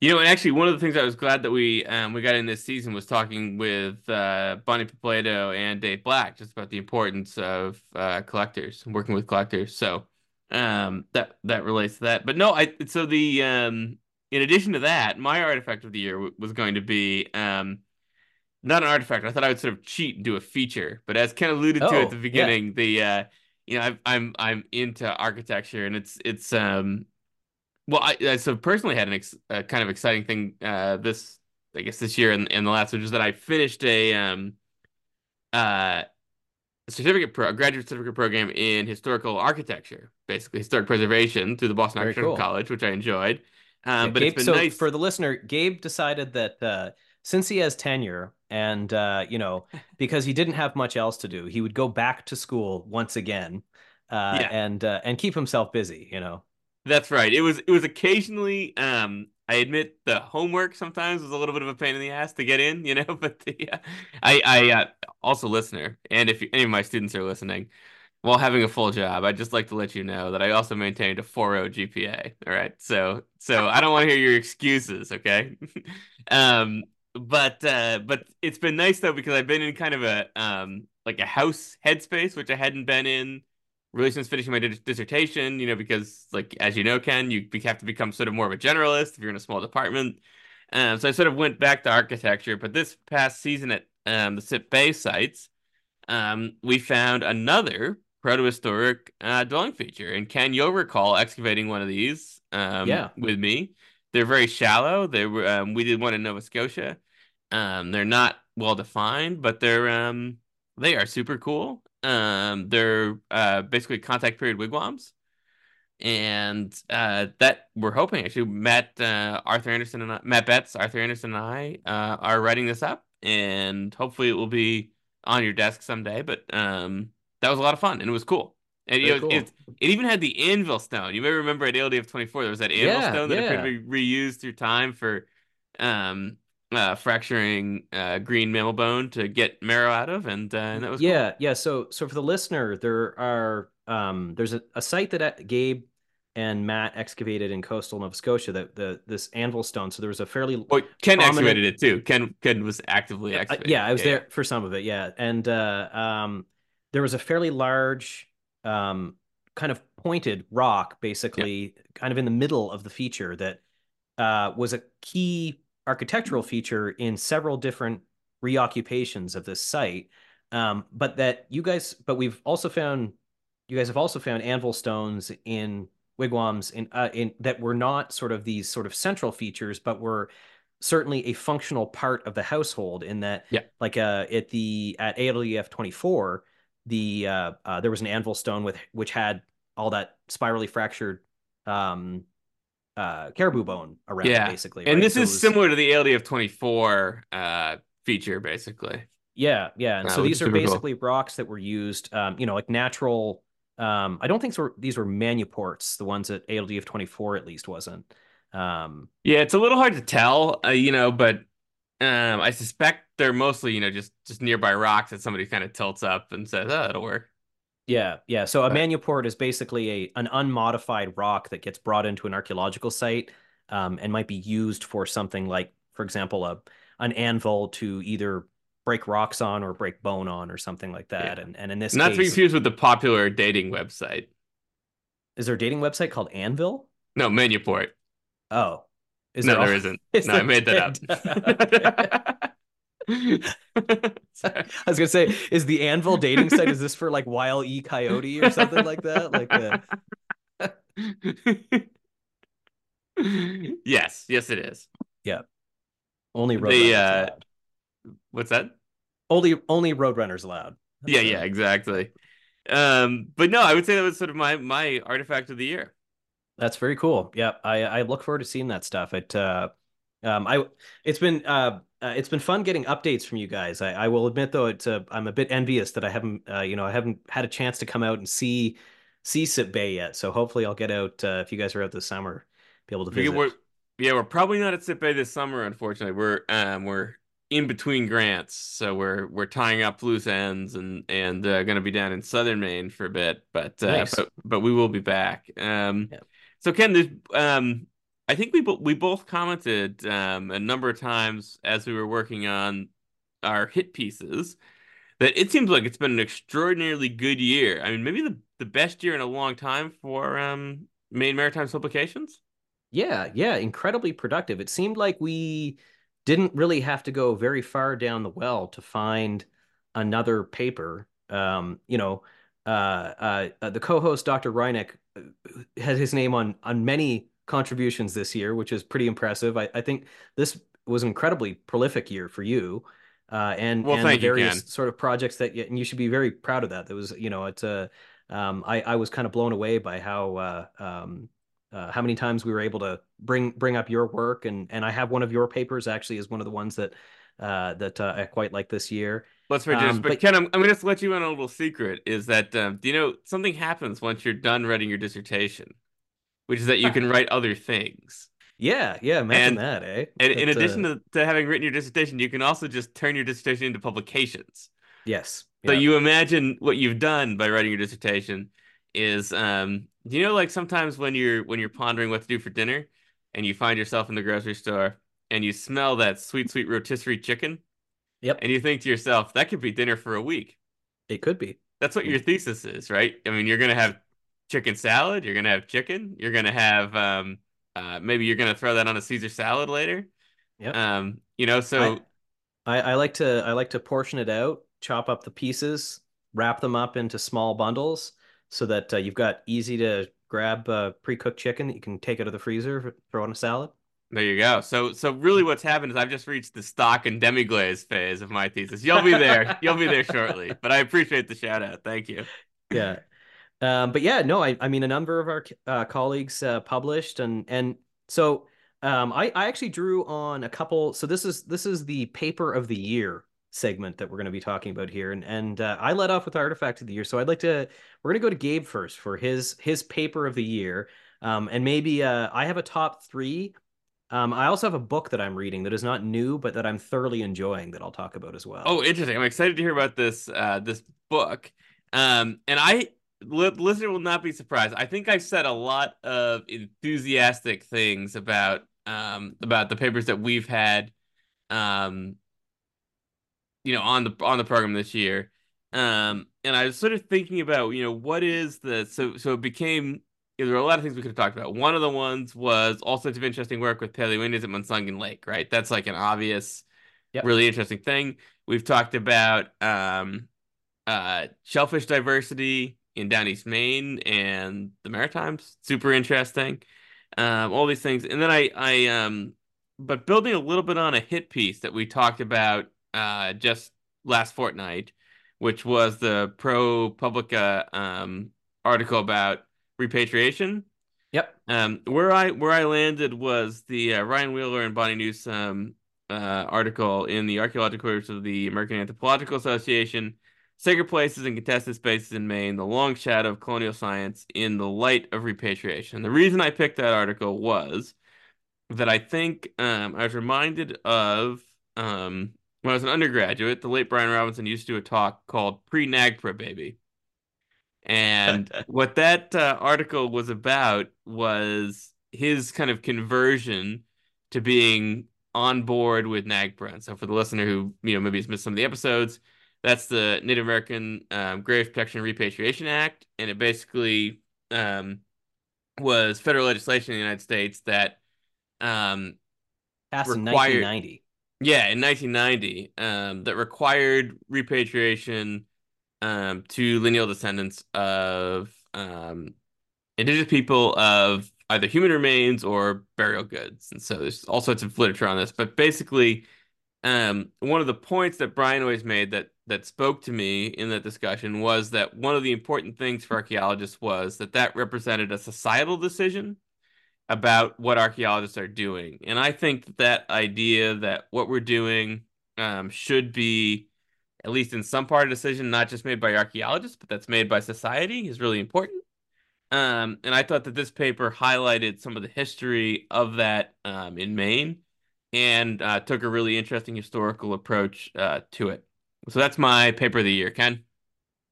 you know and actually one of the things i was glad that we um we got in this season was talking with uh bonnie Pitblado and dave black just about the importance of uh collectors and working with collectors. So um that that relates to that. But no i so the um in addition to that my artifact of the year w- was going to be um not an artifact i thought i would sort of cheat and do a feature. But as ken alluded to Oh, at the yeah. beginning the uh you know I've, i'm i'm into architecture and it's it's um well, I, I so personally had an ex, a kind of exciting thing uh this I guess this year and in, the last which is that I finished a um uh certificate pro a graduate certificate program in historical architecture, basically historic preservation through the Boston Very Architectural cool. College, which I enjoyed. Um, Yeah, but Gabe, it's been so nice. for the listener Gabe decided that uh since he has tenure and uh, you know, because he didn't have much else to do, he would go back to school once again, uh, Yeah. and uh, and keep himself busy. You know. That's right. It was it was occasionally um I admit the homework sometimes was a little bit of a pain in the ass to get in, you know, but the, uh, I I uh, also listener, and if any of my students are listening, while having a full job, I'd just like to let you know that I also maintained a 4.0 GPA. All right. So so I don't want to hear your excuses, okay? Um but uh but it's been nice though because I've been in kind of a um like a house headspace which I hadn't been in really since finishing my dis- dissertation, you know, because like as you know, Ken, you be- have to become sort of more of a generalist if you're in a small department. Um, so I sort of went back to architecture, but this past season at um, the Sipp Bay sites, um, we found another protohistoric uh, dwelling feature. And Ken, you'll recall excavating one of these um, Yeah. with me. They're very shallow. They were um, we did one in Nova Scotia. Um, they're not well defined, but they're um, they are super cool. Um, they're uh, basically contact period wigwams, and uh, that we're hoping actually Matt uh, Arthur Anderson and I, Matt Betts, Arthur Anderson and I uh, are writing this up, and hopefully it will be on your desk someday. But um, that was a lot of fun, and it was cool. And you know, cool. it, it even had the anvil stone. You may remember at ALDF 24, there was that anvil Yeah, stone that yeah. appeared to be reused through time for um, uh, fracturing uh, green mammal bone to get marrow out of, and, uh, and that was cool. yeah, yeah. So, so for the listener, there are um, there's a, a site that uh, Gabe and Matt excavated in coastal Nova Scotia. That the this anvil stone. So there was a fairly Well, Ken prominent- excavated it too. Ken Ken was actively excavating. yeah, I was there for some of it. Yeah, and uh, um, there was a fairly large, um, kind of pointed rock, basically, kind of in the middle of the feature that uh, was a key architectural feature in several different reoccupations of this site. Um, but that you guys, but we've also found, you guys have also found anvil stones in wigwams in uh, in that were not sort of these sort of central features, but were certainly a functional part of the household in that Yeah. like uh at the at ALDF 24 the uh, uh there was an anvil stone with which had all that spirally fractured um uh caribou bone around Yeah. basically And right? this So is was- similar to the ALDF 24 uh, feature, basically. yeah yeah and Uh, so these are super cool. basically rocks that were used um you know like natural um I don't think so these were manuports the ones at ALDF 24 at least wasn't um Yeah, it's a little hard to tell, uh, you know, but um, I suspect they're mostly, you know, just just nearby rocks that somebody kind of tilts up and says, "Oh, that'll work." Yeah, yeah. So a manuport is basically a an unmodified rock that gets brought into an archaeological site, um, and might be used for something like, for example, a an anvil to either break rocks on or break bone on or something like that. Yeah. And and in this Not to be confused with the popular dating website. is there a dating website called Anvil? No, Manuport. Oh, is no, there there isn't. is No, I made that up. I was gonna say, is the Anvil dating site? Is this for like Wile E. Coyote or something like that? Like, uh, yes, yes, it is. Yeah, only The, uh. What's that? Only only Roadrunners allowed. Yeah, That's, yeah, uh, exactly. Um, but no, I would say that was sort of my my artifact of the year. That's very cool. Yeah, I I look forward to seeing that stuff. It uh, um, I it's been uh, uh it's been fun getting updates from you guys. I, I will admit though, it's uh, I'm a bit envious that I haven't uh, you know I haven't had a chance to come out and see see Sipp Bay yet. So hopefully I'll get out uh, if you guys are out this summer, be able to We- visit. We're, yeah, we're probably not at Sipp Bay this summer, unfortunately. We're um we're in between grants, so we're we're tying up loose ends and and uh, going to be down in southern Maine for a bit, but uh, Nice. but but we will be back. Um, Yeah. so Ken, there's um, I think we bo- we both commented um a number of times as we were working on our hit pieces that it seems like it's been an extraordinarily good year. I mean, maybe the the best year in a long time for um Maine Maritime Publications. Yeah, yeah, incredibly productive. It seemed like we didn't really have to go very far down the well to find another paper. Um, you know, uh, uh, uh, the co-host Dr. Hrynick uh, had his name on on many contributions this year, which is pretty impressive. I, I think this was an incredibly prolific year for you. Uh, and Well, and the you, various Ken. sort of projects that you, and you should be very proud of that. That was, you know, it's a, um, I, I was kind of blown away by how, uh, um, uh, how many times we were able to bring bring up your work and and I have one of your papers actually is one of the ones that uh, that uh, I quite like this year. Let's generous. Um, But but Ken, I'm, I'm going to let you in on a little secret is that, um, do you know, something happens once you're done writing your dissertation, which is that you can write other things. yeah, yeah, imagine And, that, eh? and in addition uh, to, to having written your dissertation, you can also just turn your dissertation into publications. yes, So yeah, you imagine what you've done by writing your dissertation is, um, you know, like sometimes when you're when you're pondering what to do for dinner, and you find yourself in the grocery store and you smell that sweet, sweet rotisserie chicken, yep, and you think to yourself, that could be dinner for a week. it could be. That's what your thesis is, right? I mean, you're gonna have chicken salad, you're gonna have chicken, you're gonna have um, uh, maybe you're gonna throw that on a Caesar salad later. Yep. Um, you know, so I I like to I like to portion it out, chop up the pieces, wrap them up into small bundles so that uh, you've got easy to grab uh, pre-cooked chicken that you can take out of the freezer, throw on a salad. There you go. So so really what's happened is I've just reached the stock and demi-glaze phase of my thesis. You'll be there. You'll be there shortly. But I appreciate the shout out. Thank you. Yeah. Um, but yeah, no, I, I mean, a number of our uh, colleagues uh, published, and and so um, I I actually drew on a couple. So this is this is the paper of the year segment that we're going to be talking about here, and and uh, I led off with artifact of the year. So I'd like to we're going to go to Gabe first for his his paper of the year, um, and maybe uh, I have a top three. Um, I also have a book that I'm reading that is not new, but that I'm thoroughly enjoying that I'll talk about as well. Oh, interesting. I'm excited to hear about this uh this book. Um and I li listener will not be surprised. I think I've said a lot of enthusiastic things about um about the papers that we've had um you know on the on the program this year. Um and I was sort of thinking about, you know, what is the so so it became there were a lot of things we could have talked about. One of the ones was all sorts of interesting work with Paleo Indians at Munsungan Lake, right? That's like an obvious, Yep. really interesting thing. We've talked about um uh shellfish diversity in down east Maine and the Maritimes. Super interesting. Um, all these things. And then I I um but building a little bit on a hit piece that we talked about uh just last fortnight, which was the ProPublica um article about repatriation. Yep. Um, where I where I landed was the uh, Ryan Wheeler and Bonnie Newsom uh, article in the Archaeological Reports of the American Anthropological Association, Sacred Places and Contested Spaces in Maine: The Long Shadow of Colonial Science in the Light of Repatriation. The reason I picked that article was that I think um, I was reminded of um, when I was an undergraduate. The late Brian Robinson used to do a talk called "Pre-NAGPRA Baby." And what that uh, article was about was his kind of conversion to being on board with NAGPRA. And so, for the listener who you know maybe has missed some of the episodes, that's the Native American um, Grave Protection and Repatriation Act, and it basically um, was federal legislation in the United States that um, Passed in 1990. yeah, in 1990, um, that required repatriation um, to lineal descendants of um, indigenous people of either human remains or burial goods. And so there's all sorts of literature on this. But basically, um, one of the points that Brian always made that that spoke to me in that discussion was that one of the important things for archaeologists was that that represented a societal decision about what archaeologists are doing. And I think that, idea that what we're doing um, should be, at least in some part, a decision not just made by archaeologists, but that's made by society is really important. Um, and I thought that this paper highlighted some of the history of that um, in Maine and uh, took a really interesting historical approach uh, to it. So that's my paper of the year, Ken.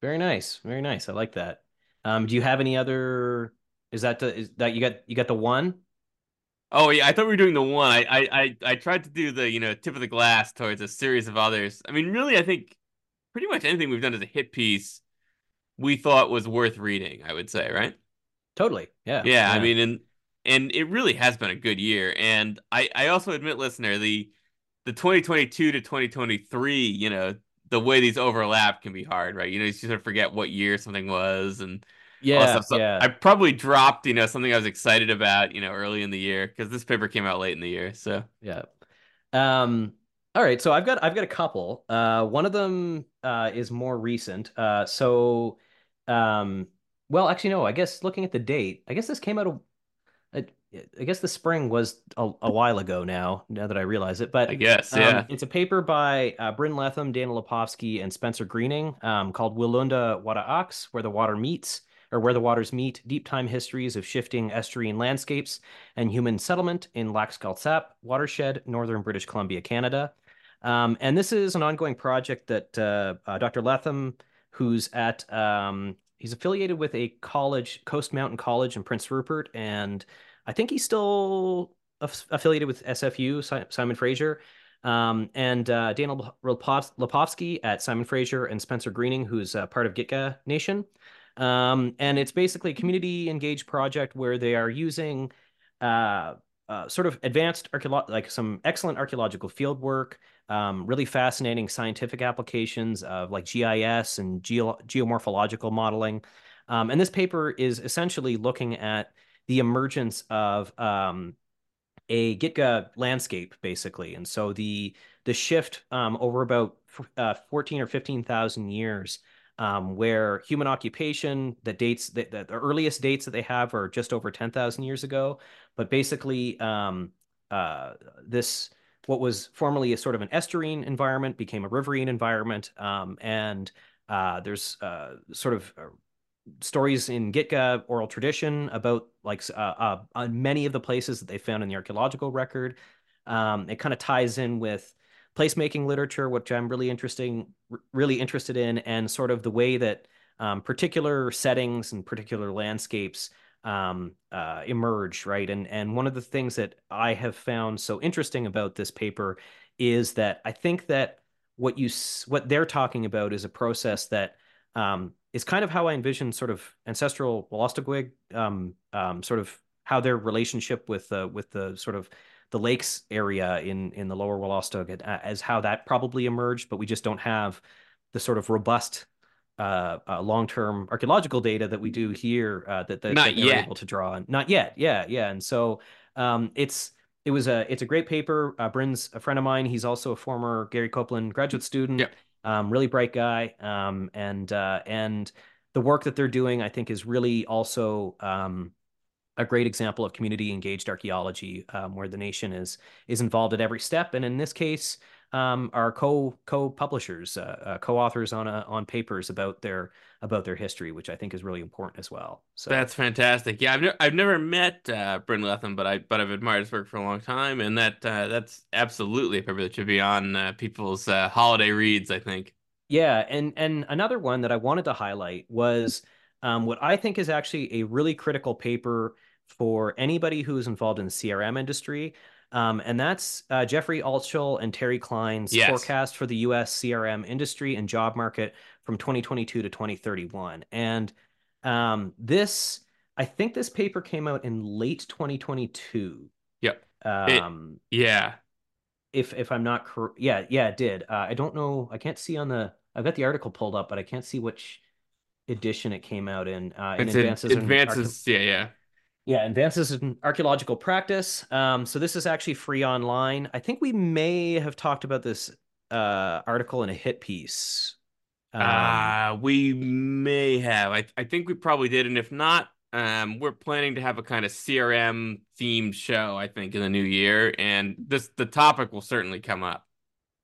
Very nice. Very nice. I like that. Um, do you have any other? Is that the is that you got you got the one? Oh yeah, I thought we were doing the one. I, I I I tried to do the you know tip of the glass towards a series of others. I mean, really, I think pretty much anything we've done as a hit piece we thought was worth reading. I would say, right? Totally. Yeah. Yeah, I mean, and and it really has been a good year. And I I also admit, listener, the the 2022 to 2023, you know, the way these overlap can be hard, right? You know, you sort of forget what year something was and Yeah. So Yeah. I probably dropped, you know, something I was excited about, you know, early in the year because this paper came out late in the year. So Yeah. Um, all right, so I've got I've got a couple. Uh, one of them uh, is more recent. Uh, so, um, well, actually, no. I guess looking at the date, I guess this came out. Of, it, I guess the spring was a, a, while ago now, now that I realize it. But I guess, yeah. Um, it's a paper by uh, Bryn Letham, Daniel Lepofsky, and Spencer Greening um, called Willunda Wada Ox, Where the Water Meets, or Where the Waters Meet, Deep Time Histories of Shifting Estuarine Landscapes and Human Settlement in Sap Watershed, Northern British Columbia, Canada. Um, and this is an ongoing project that uh, uh, Dr. Letham, who's at um, he's affiliated with a college, Coast Mountain College in Prince Rupert, and I think he's still aff- affiliated with SFU, si- Simon Fraser. Um, and uh, Daniel Lepofsky at Simon Fraser and Spencer Greening, who's uh, part of Gitga'at Nation. Um, and it's basically a community engaged project where they are using uh, uh, sort of advanced archeolo- like some excellent archaeological field work, um, really fascinating scientific applications of like GIS and geo- geomorphological modeling. Um, and this paper is essentially looking at the emergence of um, a Gitga'at landscape, basically. And so the the shift um, over about uh, 14 or 15,000 years um, where human occupation, the dates, the, the, earliest dates that they have are just over 10,000 years ago. But basically, um, uh, this what was formerly a sort of an estuarine environment became a riverine environment. Um, and uh, there's uh, sort of stories in Gitga'at oral tradition about like uh, uh, many of the places that they found in the archaeological record. Um, it kind of ties in with placemaking literature, which I'm really interesting, really interested in, and sort of the way that um, particular settings and particular landscapes um, uh, emerge, right? And and one of the things that I have found so interesting about this paper is that I think that what you what they're talking about is a process that um, is kind of how I envision sort of ancestral Wolastoqiyik, um, um, sort of how their relationship with uh, with the sort of the lakes area in in the lower Wolastoq as how that probably emerged, but we just don't have the sort of robust uh, uh, long-term archaeological data that we do here uh, that, that, Not that they're able to draw on. Not yet. Yeah, yeah. And so um, it's it was a it's a great paper. Uh, Bryn's a friend of mine. He's also a former Gary Coupland graduate student. Yeah. Um, really bright guy. Um, and uh, and the work that they're doing, I think, is really also um, a great example of community engaged archaeology, um, where the nation is is involved at every step. And in this case, um, are co co publishers, uh, uh, co authors on a, on papers about their about their history, which I think is really important as well. So that's fantastic. Yeah, I've never I've never met uh, Bryn Letham, but I but I've admired his work for a long time, and that uh, that's absolutely a paper that should be on uh, people's uh, holiday reads. I think. Yeah, and and another one that I wanted to highlight was um, what I think is actually a really critical paper for anybody who is involved in the CRM industry. Um, and that's uh, Jeffrey Altschul and Terry Klein's yes. forecast for the US CRM industry and job market from 2022 to 2031. And um, this, I think this paper came out in late 2022. Yep. Um, it, yeah. If if I'm not correct, yeah, yeah, it did. Uh, I don't know. I can't see on the. I've got the article pulled up, but I can't see which edition it came out in. Uh, in advances, advances, yeah, yeah. Yeah, advances in archaeological practice. Um, so this is actually free online. I think we may have talked about this uh, article in a hit piece. Um, uh, we may have. I, I think we probably did, and if not, um, we're planning to have a kind of CRM themed show. I think in the new year, and this the topic will certainly come up.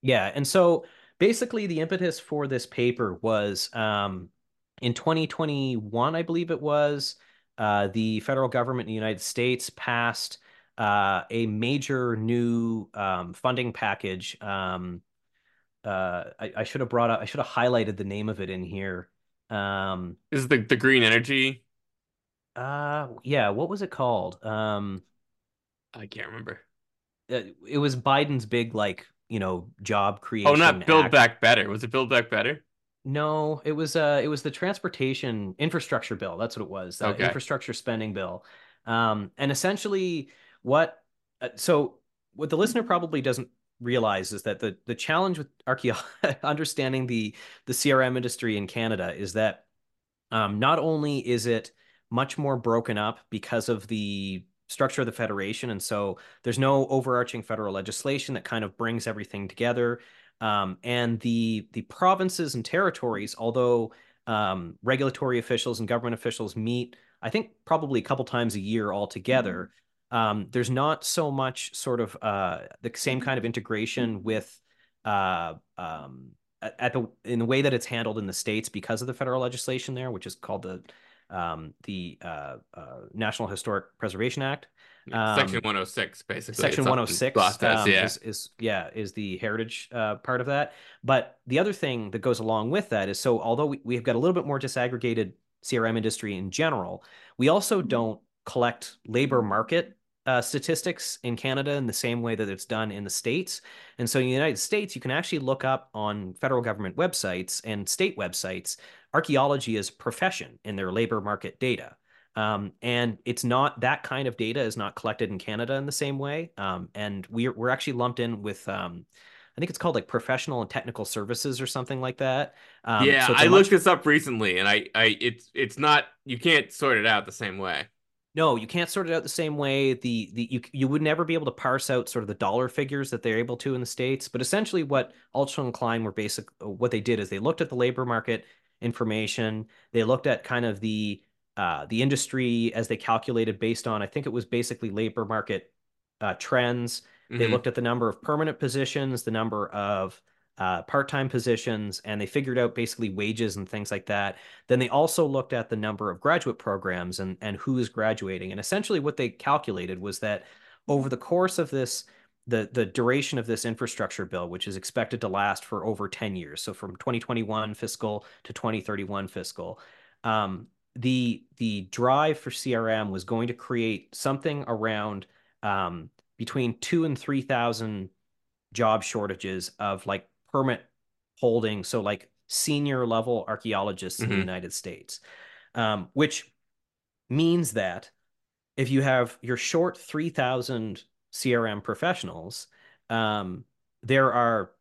Yeah, and so basically, the impetus for this paper was um, in 2021, I believe it was uh, the federal government in the United States passed uh, a major new um, funding package. Um, uh, I, I, should have brought up, I should have highlighted the name of it in here. Um, is the the green energy? Uh, yeah. What was it called? Um, I can't remember. It, uh, it was Biden's big like you know job creation. Oh, not Build Act. Back Better. Was it Build Back Better? No, it was uh it was the transportation infrastructure bill. That's what it was. The okay. infrastructure spending bill. Um and essentially what uh, so what the listener probably doesn't realize is that the the challenge with archaeology understanding the the CRM industry in Canada is that um not only is it much more broken up because of the structure of the federation and so there's no overarching federal legislation that kind of brings everything together um, and the the provinces and territories, although um, regulatory officials and government officials meet, I think probably a couple times a year all together. Um, there's not so much sort of uh, the same kind of integration with uh, um, at the in the way that it's handled in the states because of the federal legislation there, which is called the um, the uh, uh, National Historic Preservation Act. Um, section 106, basically. Section 106 um, yeah. Is, is, yeah is the heritage uh, part of that. But the other thing that goes along with that is so although we, we've got a little bit more disaggregated CRM industry in general, we also mm-hmm. don't collect labor market uh, statistics in Canada in the same way that it's done in the States. And so in the United States, you can actually look up on federal government websites and state websites archaeology as profession in their labor market data. Um, and it's not that kind of data is not collected in Canada in the same way. Um, and we're we're actually lumped in with um, I think it's called like professional and technical services or something like that. Um, yeah, so I much... looked this up recently, and I I it's it's not you can't sort it out the same way. No, you can't sort it out the same way. The the you you would never be able to parse out sort of the dollar figures that they're able to in the states. But essentially, what Altschul and Klein were basic what they did is they looked at the labor market information. They looked at kind of the uh, the industry as they calculated based on I think it was basically labor market uh, trends. Mm-hmm. They looked at the number of permanent positions, the number of uh, part-time positions and they figured out basically wages and things like that then they also looked at the number of graduate programs and and who is graduating and essentially what they calculated was that over the course of this the the duration of this infrastructure bill which is expected to last for over 10 years so from 2021 fiscal to 2031 fiscal um, the the drive for crm was going to create something around um, between two and three thousand job shortages of like permit holding, so like senior level archaeologists mm-hmm. in the mm-hmm. United States, um, which means that if you have your short 3,000 CRM professionals, um, there are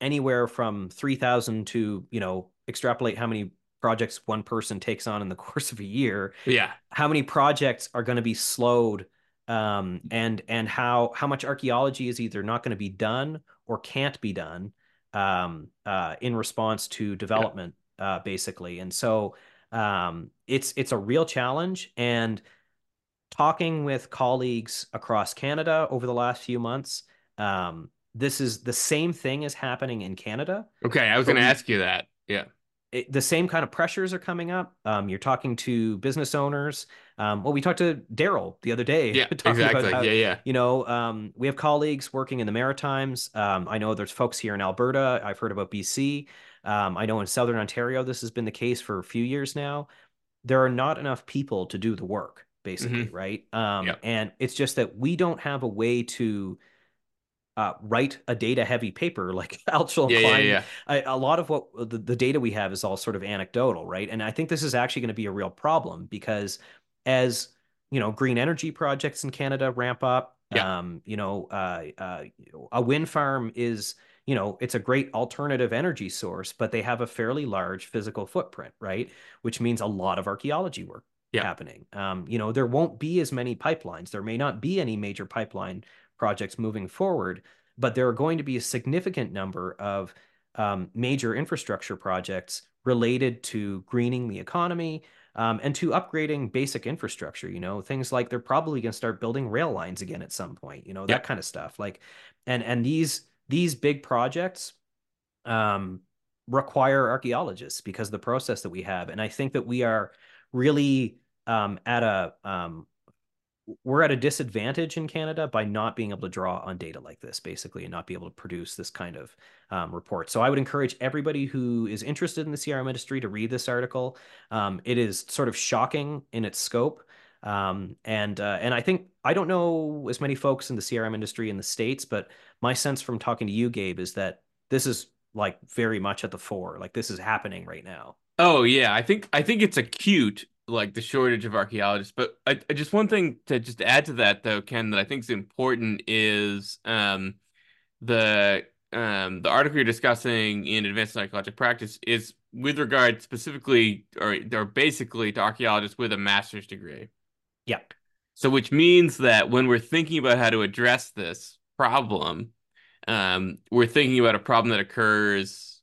anywhere from 3,000 to, you know, extrapolate how many projects one person takes on in the course of a year. Yeah. How many projects are going to be slowed um, and and how how much archaeology is either not going to be done or can't be done um, uh, in response to development, yeah. uh, basically. And so um, it's it's a real challenge. And talking with colleagues across Canada over the last few months, um, this is the same thing is happening in Canada. Okay, I was going to ask you that. Yeah it, the same kind of pressures are coming up. Um, you're talking to business owners. Um, well, we talked to Daryl the other day. Yeah, exactly. How, yeah, yeah. You know, um, we have colleagues working in the Maritimes. Um, I know there's folks here in Alberta. I've heard about BC. Um, I know in Southern Ontario, this has been the case for a few years now. There are not enough people to do the work, basically, mm-hmm. right? Um, yep. And it's just that we don't have a way to uh, write a data heavy paper like Altschul yeah, Klein. Yeah, yeah. A, a lot of what the, the data we have is all sort of anecdotal, right? And I think this is actually going to be a real problem because as you know, green energy projects in Canada ramp up. Yeah. Um, you know, uh, uh, a wind farm is, you know, it's a great alternative energy source, but they have a fairly large physical footprint, right? Which means a lot of archaeology work yeah. happening. Um, you know, there won't be as many pipelines. There may not be any major pipeline projects moving forward, but there are going to be a significant number of um, major infrastructure projects related to greening the economy um, and to upgrading basic infrastructure. You know, things like they're probably going to start building rail lines again at some point. You know, that kind of stuff. Like, and and these these big projects um, require archaeologists because the process that we have, and I think that we are really um, at a um, we're at a disadvantage in Canada by not being able to draw on data like this, basically, and not be able to produce this kind of um, report. So I would encourage everybody who is interested in the CRM industry to read this article. Um, it is sort of shocking in its scope. Um, and uh, and I think I don't know as many folks in the CRM industry in the states, but my sense from talking to you, Gabe, is that this is like very much at the fore. Like this is happening right now. Oh yeah, I think I think it's acute like the shortage of archaeologists. But I, I, just one thing to just add to that though, Ken, that I think is important is um, the um, the article you're discussing in Advanced Archaeological Practice is with regard specifically or or basically to archaeologists with a master's degree. Yeah. So which means that when we're thinking about how to address this problem, um, we're thinking about a problem that occurs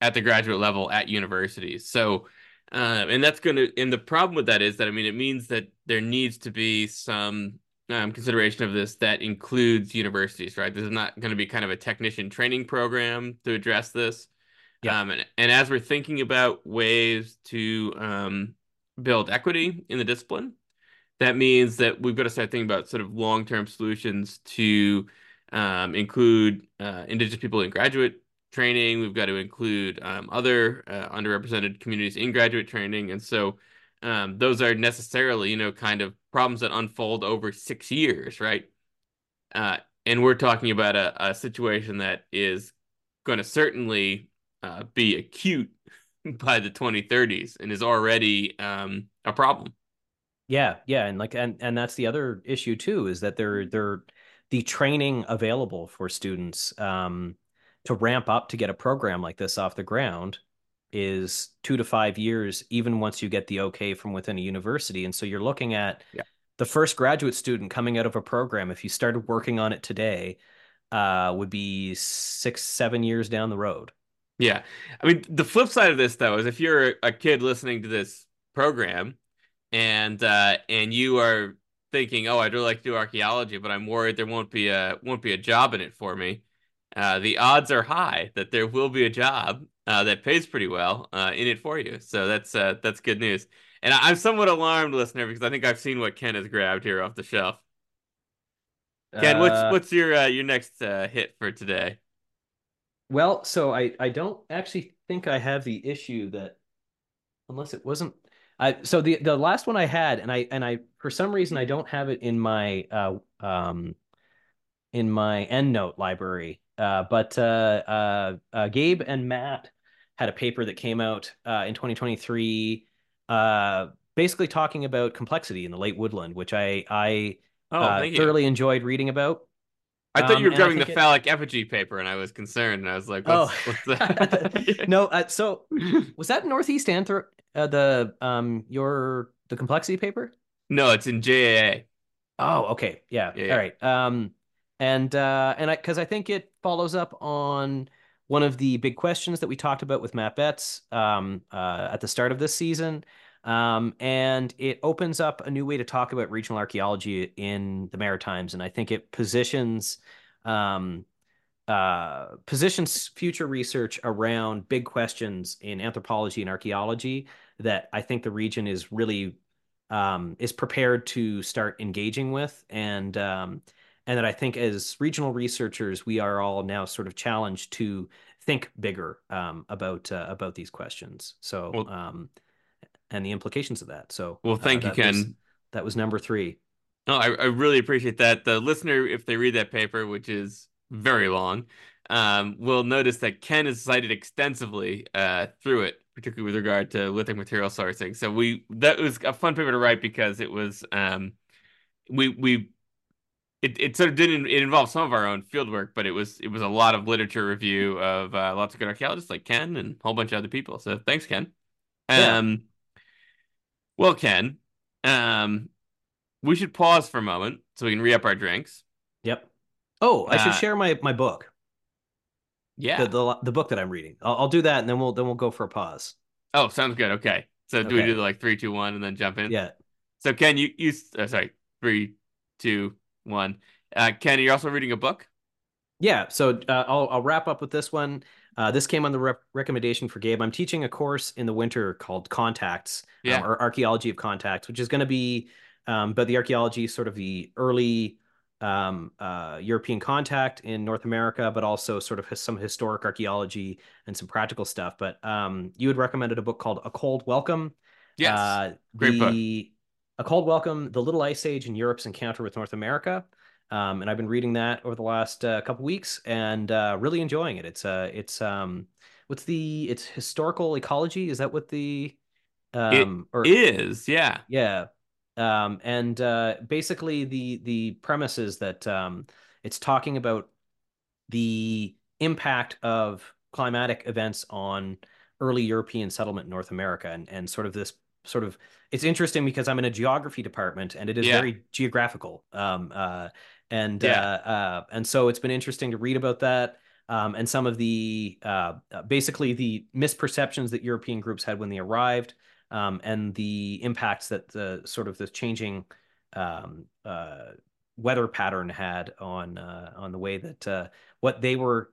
at the graduate level at universities. So uh, and that's going to, and the problem with that is that, I mean, it means that there needs to be some um, consideration of this that includes universities, right? This is not going to be kind of a technician training program to address this. Yeah. Um, and, and as we're thinking about ways to um, build equity in the discipline, that means that we've got to start thinking about sort of long-term solutions to um, include uh, indigenous people in graduate training. We've got to include um, other uh, underrepresented communities in graduate training, and so um, those are necessarily, you know, kind of problems that unfold over six years, right? Uh, and we're talking about a, a situation that is going to certainly uh, be acute by the 2030s and is already um, a problem. Yeah, yeah, and like and and that's the other issue too is that they're they're the training available for students um, to ramp up to get a program like this off the ground is two to five years, even once you get the okay from within a university. And so you're looking at yeah. the first graduate student coming out of a program, if you started working on it today, uh, would be six, seven years down the road. Yeah. I mean, the flip side of this, though, is if you're a kid listening to this program and uh, and you are thinking, "Oh, I'd really like to do archaeology, but I'm worried there won't be a won't be a job in it for me." Uh, the odds are high that there will be a job uh, that pays pretty well uh, in it for you. So that's uh, that's good news. And I'm somewhat alarmed, listener, because I think I've seen what Ken has grabbed here off the shelf. Ken, what's Uh, what's your uh, your next uh, hit for today? well, so I I don't actually think I have the issue that unless it wasn't I so the the last one I had and I and I for some reason I don't have it in my uh um in my EndNote library. Uh, but uh, uh, uh, Gabe and Matt had a paper that came out uh, in 2023, uh, basically talking about complexity in the late woodland, which I I Oh, uh, thank you. thoroughly enjoyed reading about. I thought Um, you were and I grabbing the it- phallic effigy paper, and I was concerned. And I was like, Oh, "What's, what's that?" no. Uh, so was that Northeast Anthrop uh, the um your the complexity paper? no, it's in JAA. Oh, okay. Yeah. Yeah, yeah. All right. Um, and uh, and I because I think it follows up on one of the big questions that we talked about with Matt Betts um, uh, at the start of this season. Um, and it opens up a new way to talk about regional archaeology in the Maritimes, and I think it positions um, uh, positions future research around big questions in anthropology and archaeology that I think the region is really um, is prepared to start engaging with, and um, and that I think as regional researchers, we are all now sort of challenged to think bigger um, about uh, about these questions. So Well- um, and the implications of that. So Well, uh, thank you, that was- Ken. that was number three. No, I, I really appreciate that. The listener, if they read that paper, which is very long, um, will notice that Ken is cited extensively uh, through it, particularly with regard to lithic material sourcing. So we that was a fun paper to write because it was um, we we it, it sort of didn't it involved some of our own field work, but it was it was a lot of literature review of uh, lots of good archaeologists like Ken and a whole bunch of other people. So thanks, Ken. Yeah. Um, well, Ken, um, we should pause for a moment so we can re-up our drinks. Yep. Oh, I should Uh, share my my book, Yeah. the, the the book that I'm reading. I'll, I'll do that, and then we'll then we'll go for a pause. Oh, sounds good. Okay. So do we do the like three, two, one, and then jump in? Yeah. So Ken, you you uh, sorry, three, two, one. Uh, Ken, you're also reading a book. Yeah, so uh, I'll I'll wrap up with this one. Uh, this came on the rep recommendation for Gabe. I'm teaching a course in the winter called Contacts, um, or Archaeology of Contacts, which is going to be um, about the archaeology, sort of the early um, uh, European contact in North America, but also sort of some historic archaeology and some practical stuff. But um, you had recommended a book called A Cold Welcome. Yes. Uh, Great book. A Cold Welcome: The Little Ice Age and Europe's Encounter with North America. Um, and I've been reading that over the last uh, couple weeks and uh, really enjoying it. It's uh, it's um, what's the it's historical ecology? Is that what the um or Is yeah. yeah. Um, and uh, basically the the premise is that um, it's talking about the impact of climatic events on early European settlement in North America and, and sort of this sort of it's interesting because I'm in a geography department and it is Yeah. very geographical. Um, uh, and Yeah. uh, uh, and so it's been interesting to read about that. Um, and some of the uh, uh, basically the misperceptions that European groups had when they arrived, um, and the impacts that the sort of the changing um, uh, weather pattern had on uh, on the way that uh, what they were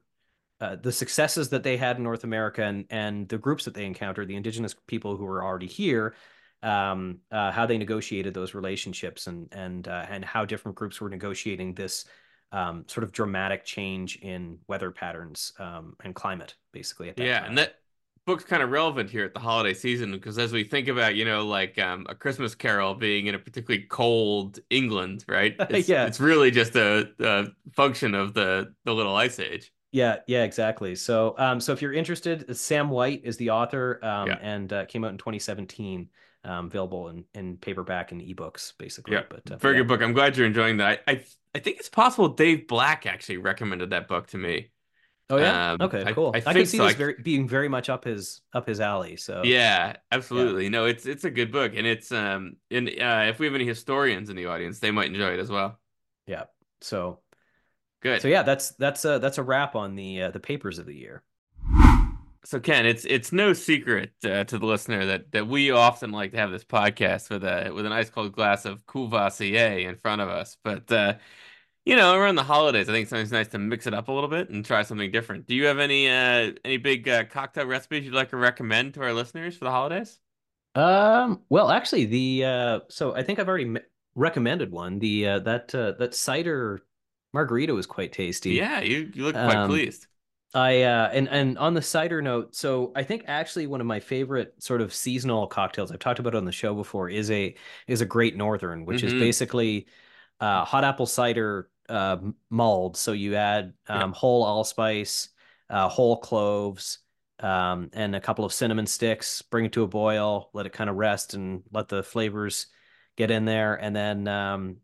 uh, the successes that they had in North America and and the groups that they encountered, the indigenous people who were already here, um, uh, how they negotiated those relationships and and uh, and how different groups were negotiating this um, sort of dramatic change in weather patterns um, and climate, basically. At that yeah, time. and that book's kind of relevant here at the holiday season because as we think about, you know, like um, a Christmas Carol being in a particularly cold England, right? It's, yeah, it's really just a, a function of the the little ice age. Yeah, yeah, exactly. So, um, so if you're interested, Sam White is the author, um, Yeah. and uh, came out in 2017, um, available in, in paperback and ebooks, basically. Yeah, But uh, very yeah. good book. I'm glad you're enjoying that. I, I I think it's possible Dave Black actually recommended that book to me. Oh yeah. Um, Okay, cool. I I, can think see so. this very being very much up his up his alley. So Yeah, absolutely. No, it's it's a good book, and it's um, and uh, if we have any historians in the audience, they might enjoy it as well. yeah. So Good. so yeah, that's that's a that's a wrap on the uh, the papers of the year. So Ken, it's it's no secret uh, to the listener that that we often like to have this podcast with a with an ice cold glass of Courvoisier in front of us. But uh, you know, around the holidays, I think sometimes nice to mix it up a little bit and try something different. Do you have any uh, any big uh, cocktail recipes you'd like to recommend to our listeners for the holidays? Um. Well, actually, the uh, so I think I've already me- recommended one. The uh, that uh, that cider margarita was quite tasty. Yeah, you you look quite Um, pleased. I uh and and on the cider note, so I think actually one of my favorite sort of seasonal cocktails I've talked about on the show before is a is a Great Northern, which is Mhm. basically uh hot apple cider uh mulled. So you add um whole allspice, uh whole cloves, um and a couple of cinnamon sticks, bring it to a boil, let it kind of rest and let the flavors get in there and then um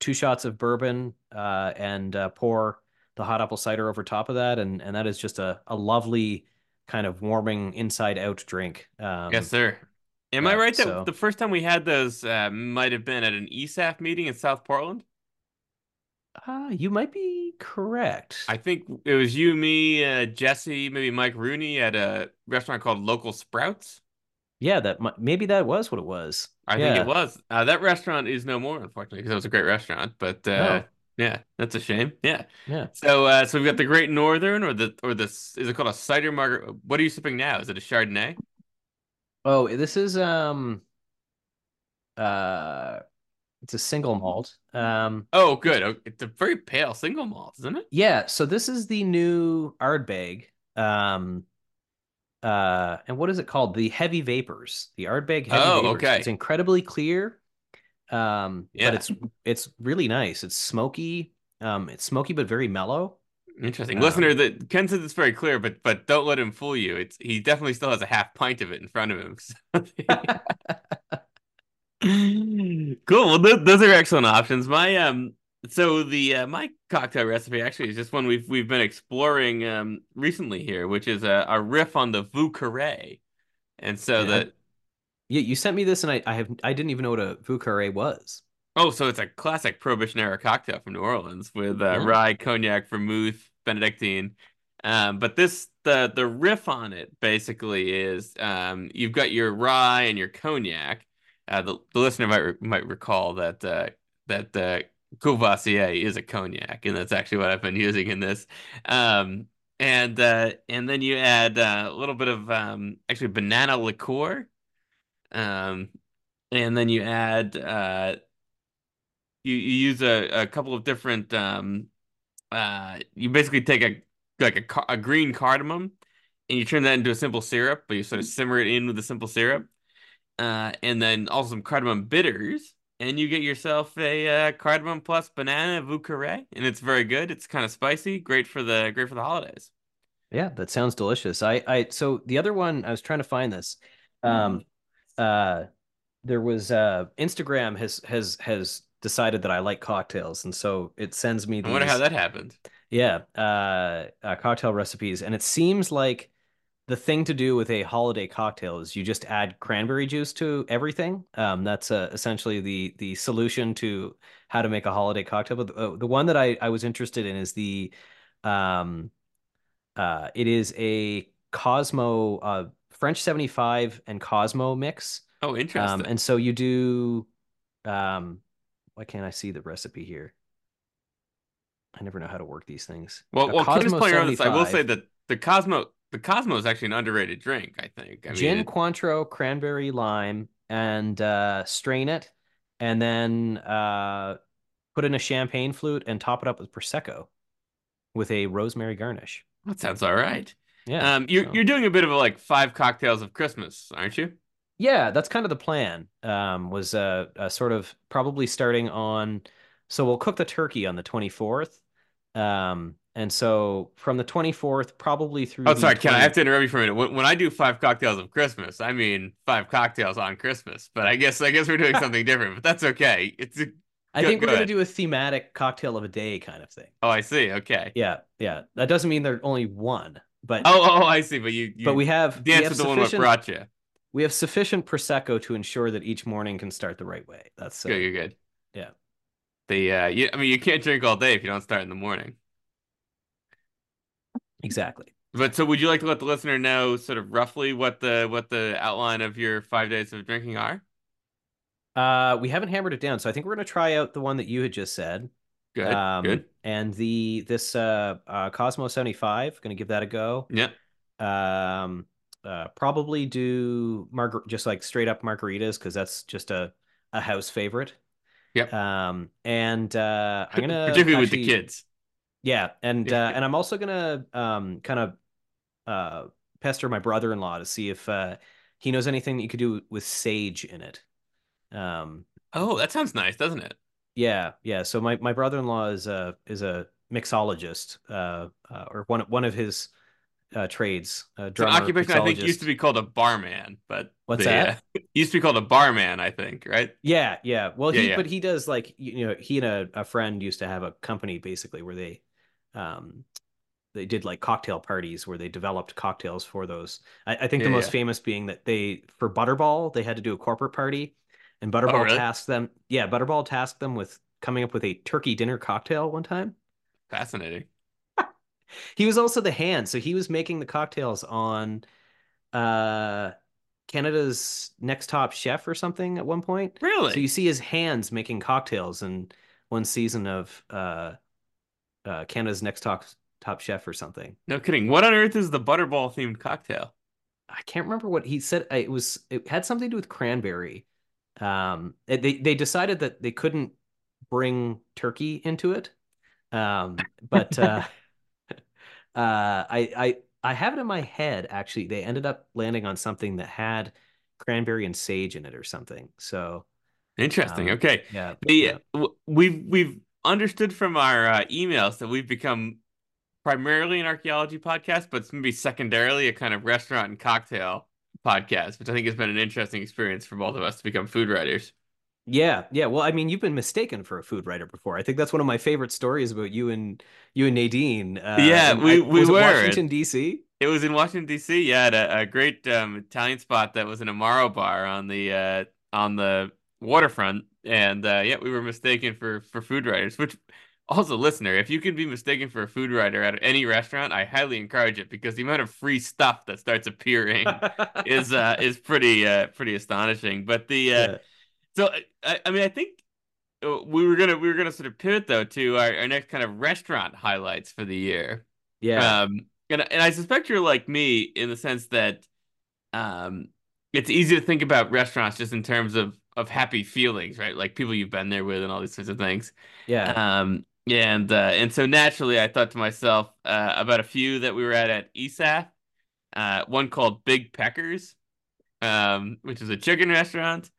two shots of bourbon uh and uh pour the hot apple cider over top of that, and and that is just a a lovely kind of warming inside out drink. Um, Yes, sir. Am I yeah, right that so- the first time we had those uh, might have been at an ESAF meeting in South Portland? uh, you might be correct. I think it was you, me, uh, Jesse, maybe Mike Rooney at a restaurant called Local Sprouts. Yeah, that mi- maybe that was what it was. I think it was. Uh, that restaurant is no more, unfortunately, because it was a great restaurant. But uh, Oh. yeah, that's a shame. Yeah. Yeah. So uh, so we've got the Great Northern, or the or this is it called a cider margarita? What are you sipping now? Is it a Chardonnay? Oh, this is um, uh, it's a single malt. Um, Oh, good. It's a very pale single malt, isn't it? yeah. So this is the new Ardbeg. Um, uh, and what is it called? The Heavy Vapors. The Ardbeg Heavy Oh, Vapors. okay. It's incredibly clear. Um, Yeah. but it's it's really nice. It's smoky. Um, it's smoky but very mellow. Interesting. Um, Listener, that Ken said it's very clear, but but don't let him fool you. It's he definitely still has a half pint of it in front of him. so. cool. Well, th those are excellent options. My um, so the uh, my cocktail recipe actually is just one we've we've been exploring um recently here, which is a, a riff on the Vieux Carré. And so Yeah. the Yeah, you sent me this, and I I have I didn't even know what a Vieux Carré was. oh, so it's a classic Prohibition era cocktail from New Orleans with uh, Yeah. rye, cognac, vermouth, Benedictine. Um, but this the the riff on it basically is um, you've got your rye and your cognac. Uh, the, the listener might re- might recall that uh, that uh, Courvoisier is a cognac, and that's actually what I've been using in this. Um, and uh, and then you add uh, a little bit of um, actually banana liqueur. Um, and then you add uh, you, you use a, a couple of different um uh you basically take a like a, a green cardamom and you turn that into a simple syrup but you sort of simmer it in with the simple syrup uh and then also some cardamom bitters and you get yourself a uh, cardamom plus banana Vieux Carré and it's very good it's kind of spicy great for the great for the holidays Yeah, that sounds delicious. I I so the other one I was trying to find this. Um, uh, there was uh Instagram has has has decided that I like cocktails, and so it sends me the I wonder how that happened yeah uh, uh cocktail recipes, and it seems like the thing to do with a holiday cocktail is you just add cranberry juice to everything. Um, that's uh, essentially the the solution to how to make a holiday cocktail. But the, uh, the one that I I was interested in is the um uh it is a Cosmo uh French 75 and Cosmo mix. oh interesting Um, and so you do um why can't I see the recipe here? I never know how to work these things. Well, A well, Cosmo playing around this. I will say that the Cosmo, the Cosmo is actually an underrated drink. I think. I mean, gin, it- Cointreau, cranberry, lime, and uh, strain it, and then uh, put in a champagne flute and top it up with prosecco with a rosemary garnish. that sounds all right. Yeah, Um, you're so- you're doing a bit of a like five cocktails of Christmas, aren't you? yeah, that's kind of the plan. Um, was uh, uh, sort of probably starting on. So we'll cook the turkey on the 24th. Um, and so from the 24th, probably through. Oh, sorry, Ken. I have to interrupt you for a minute. When, when I do five cocktails of Christmas, I mean five cocktails on Christmas. But I guess I guess we're doing something different. But that's okay. It's a, I Go- think go we're gonna do a thematic cocktail of a day kind of thing. oh, I see. Okay. Yeah, yeah. That doesn't mean there's only one, but Oh, oh, I see. But you, you but we have we dance have with the one sufficient brought you. we have sufficient prosecco to ensure that each morning can start the right way. That's uh, Good, you're good. yeah. The uh, you, I mean, you can't drink all day if you don't start in the morning. Exactly. But so, would you like to let the listener know sort of roughly what the what the outline of your five days of drinking are? Uh, we haven't hammered it down, so I think we're gonna try out the one that you had just said. Good, Um, good. And the this uh, uh Cosmo 75, gonna give that a go. Yeah. Um, uh, probably do margar just like straight up margaritas because that's just a a house favorite. Yep. Um, and uh, I'm gonna Particularly with the kids. Yeah, and uh, and I'm also gonna um kind of uh pester my brother-in-law to see if uh he knows anything that you could do with sage in it. Um, Oh, that sounds nice, doesn't it? yeah, yeah. So my my brother-in-law is a is a mixologist, uh, uh or one one of his uh trades, uh, It's an occupation I think used to be called a barman, but What's the, that? used to be called a barman, I think, right? Yeah, yeah. Well, Yeah, he yeah. but he does like you know he and a, a friend used to have a company basically where they um they did like cocktail parties where they developed cocktails for those. I, I think the most yeah. famous being that they for Butterball they had to do a corporate party, and Butterball Oh, really? tasked them. Yeah, Butterball tasked them with coming up with a turkey dinner cocktail one time. Fascinating. He was also the hand, so he was making the cocktails on uh Canada's Next Top Chef or something at one point. Really? So you see his hands making cocktails in one season of uh, uh, Canada's Next Top Top Chef or something. No kidding. What on earth is the butterball themed cocktail? I can't remember what he said. It was it had something to do with cranberry. Um, they they decided that they couldn't bring turkey into it. Um, but uh, uh, I I I have it in my head actually. They ended up landing on something that had cranberry and sage in it or something. So Interesting. Um, okay. yeah, The yeah. we've we've understood from our uh, emails that we've become primarily an archaeology podcast, but it's maybe secondarily a kind of restaurant and cocktail podcast, which I think has been an interesting experience for both of us to become food writers. Yeah, yeah. Well, I mean, you've been mistaken for a food writer before. I think that's one of my favorite stories about you and you and Nadine. Uh, Yeah, we- I- we were. Washington D.C. It was in Washington D.C. Yeah, at a, a great um, Italian spot that was an Amaro bar on the uh, on the waterfront, and uh, yeah, we were mistaken for for food writers. Which also, listener, if you can be mistaken for a food writer at any restaurant, I highly encourage it because the amount of free stuff that starts appearing is uh, is pretty uh, pretty astonishing. But the uh, Yeah. so I, I mean, I think uh, we were gonna we were gonna sort of pivot though to our, our next kind of restaurant highlights for the year. Yeah, Um, and and I suspect you're like me in the sense that um, it's easy to think about restaurants just in terms of of happy feelings, right? Like people you've been there with and all these sorts of things. yeah. Um, and uh, and so naturally, I thought to myself uh, about a few that we were at at ESAF. Uh, one called Big Peckers, um, which is a chicken restaurant.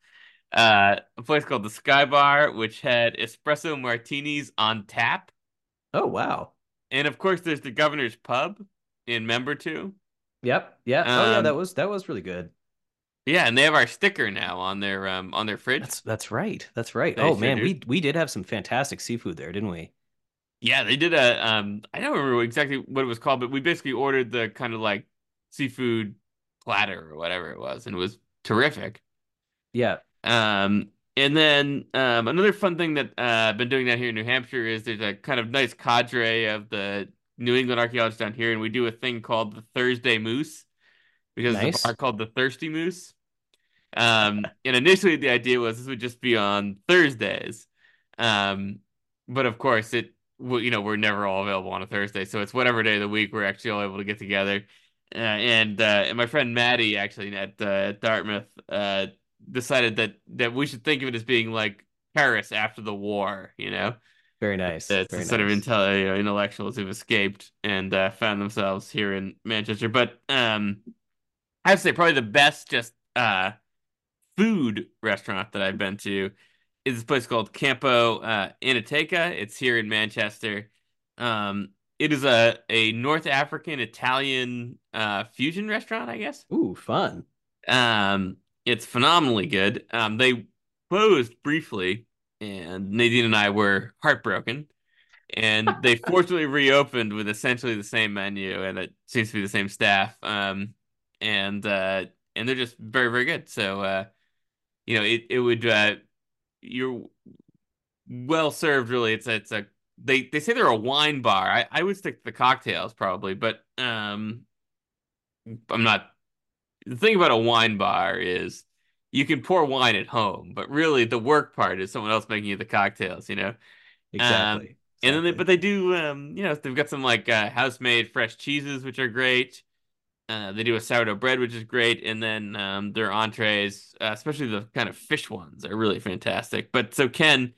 Uh, a place called the Sky Bar, which had espresso martinis on tap. Oh wow. And of course, there's the Governor's Pub in Membertou. Yep. Yeah. oh yeah. Um, That was that was really good. Yeah, and they have our sticker now on their um on their fridge. That's that's right. That's right. They oh sure man, do. we we did have some fantastic seafood there, didn't we? Yeah, they did a um I don't remember exactly what it was called, but we basically ordered the kind of like seafood platter or whatever it was, and it was terrific. Yeah. Um and then um another fun thing that uh, I've been doing down here in New Hampshire is there's a kind of nice cadre of the New England archaeologists down here, and we do a thing called the Thursday Moose because Nice. it's a bar called the Thirsty Moose. Um, and initially the idea was this would just be on Thursdays. Um, but of course it you know, we're never all available on a Thursday, so it's whatever day of the week we're actually all able to get together. Uh, and uh, and my friend Maddie actually at uh, Dartmouth uh, decided that that we should think of it as being like Paris after the war, you know. Very nice. It's Very sort nice. of intel, you know, intellectuals who've escaped and uh, found themselves here in Manchester. But um, I have to say, probably the best just uh, food restaurant that I've been to is this place called Campo uh, Enoteca. It's here in Manchester. Um, it is a a North African Italian uh, fusion restaurant, I guess. Ooh, fun. Um, it's phenomenally good. Um, they closed briefly, and Nadine and I were heartbroken. And they fortunately reopened with essentially the same menu, and it seems to be the same staff. Um, and uh, and they're just very, very good. So, uh, you know, it it would uh, you're well served. Really, it's a, it's a they they say they're a wine bar. I I would stick to the cocktails probably, but um, I'm not the thing about a wine bar is you can pour wine at home, but really the work part is someone else making you the cocktails, you know? Um, Exactly. and then they, but they do, um, you know, they've got some like uh, house-made fresh cheeses, which are great. Uh, they do a sourdough bread, which is great, and then um, their entrees, uh, especially the kind of fish ones, are really fantastic. But so Ken,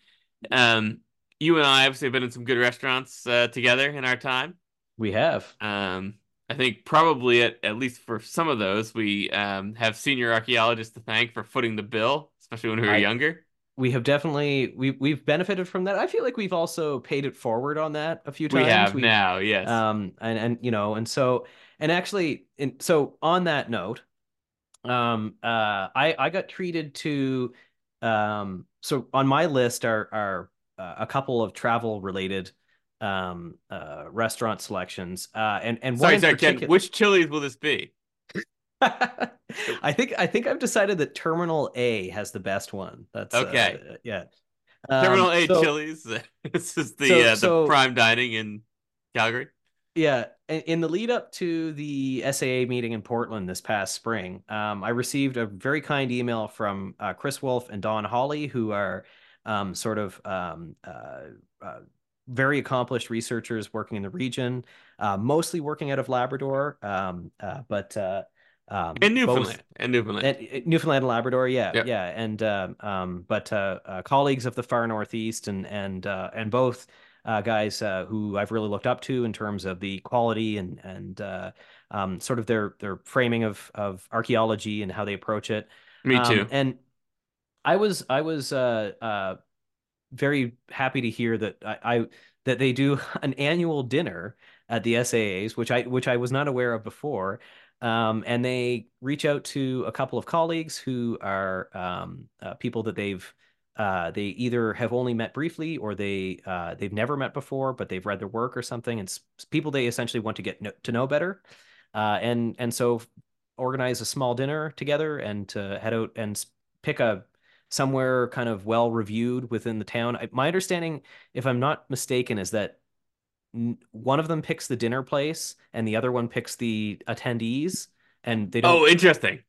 um, you and I obviously have been in some good restaurants uh, together in our time. We have. Um, I think probably at, at least for some of those, we um, have senior archaeologists to thank for footing the bill, especially when we were I younger. we have definitely we we've benefited from that. I feel like we've also paid it forward on that a few We times. have We've now, yes. um and and you know and so and actually in so on that note um uh I I got treated to um so on my list are are uh, a couple of travel related um uh restaurant selections uh and and one Sorry, sorry, Ken. Which Chili's will this be? I think I think I've decided that Terminal A has the best one. That's Okay, uh yeah. Terminal Um A so Chili's. This is the so uh, the so prime dining in Calgary. Yeah, in, the lead up to the SAA meeting in Portland this past spring, um, I received a very kind email from uh, Chris Wolff and Don Holly, who are um, sort of um, uh, uh, very accomplished researchers working in the region, uh, mostly working out of Labrador, um, uh, but uh, um, In both Newfoundland. In Newfoundland. at, at Newfoundland and Labrador, yeah, Yep. yeah, and uh, um, but uh, uh, colleagues of the far northeast, and and uh, and both uh, guys uh, who I've really looked up to in terms of the quality and and uh, um, sort of their their framing of of archaeology and how they approach it. Me Um, too. and I was I was uh, uh, very happy to hear that I, I that they do an annual dinner at the SAAs, which I which I was not aware of before. Um, and they reach out to a couple of colleagues who are um, uh, people that they've uh, they either have only met briefly or they uh, they've never met before, but they've read their work or something. And people they essentially want to get no to know better. Uh, and and so organize a small dinner together and to head out and pick a somewhere kind of well reviewed within the town. I, my understanding, if I'm not mistaken, is that one of them picks the dinner place and the other one picks the attendees, and they don't. Oh, interesting.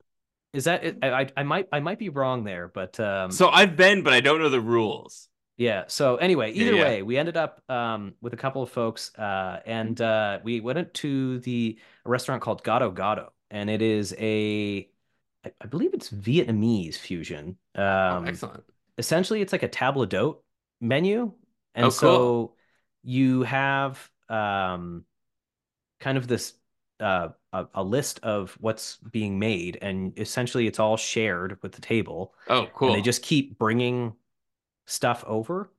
Is that? I, I might I might be wrong there, but um So I've been, but I don't know the rules. yeah. So anyway, either yeah. way, we ended up um with a couple of folks uh and uh we went to the a restaurant called Gado-Gado, and it is a I I believe it's Vietnamese fusion. Oh, Um excellent. essentially it's like a table d'hote menu Oh, and cool. so you have um kind of this uh a, a list of what's being made and essentially it's all shared with the table Oh, cool! and they just keep bringing stuff over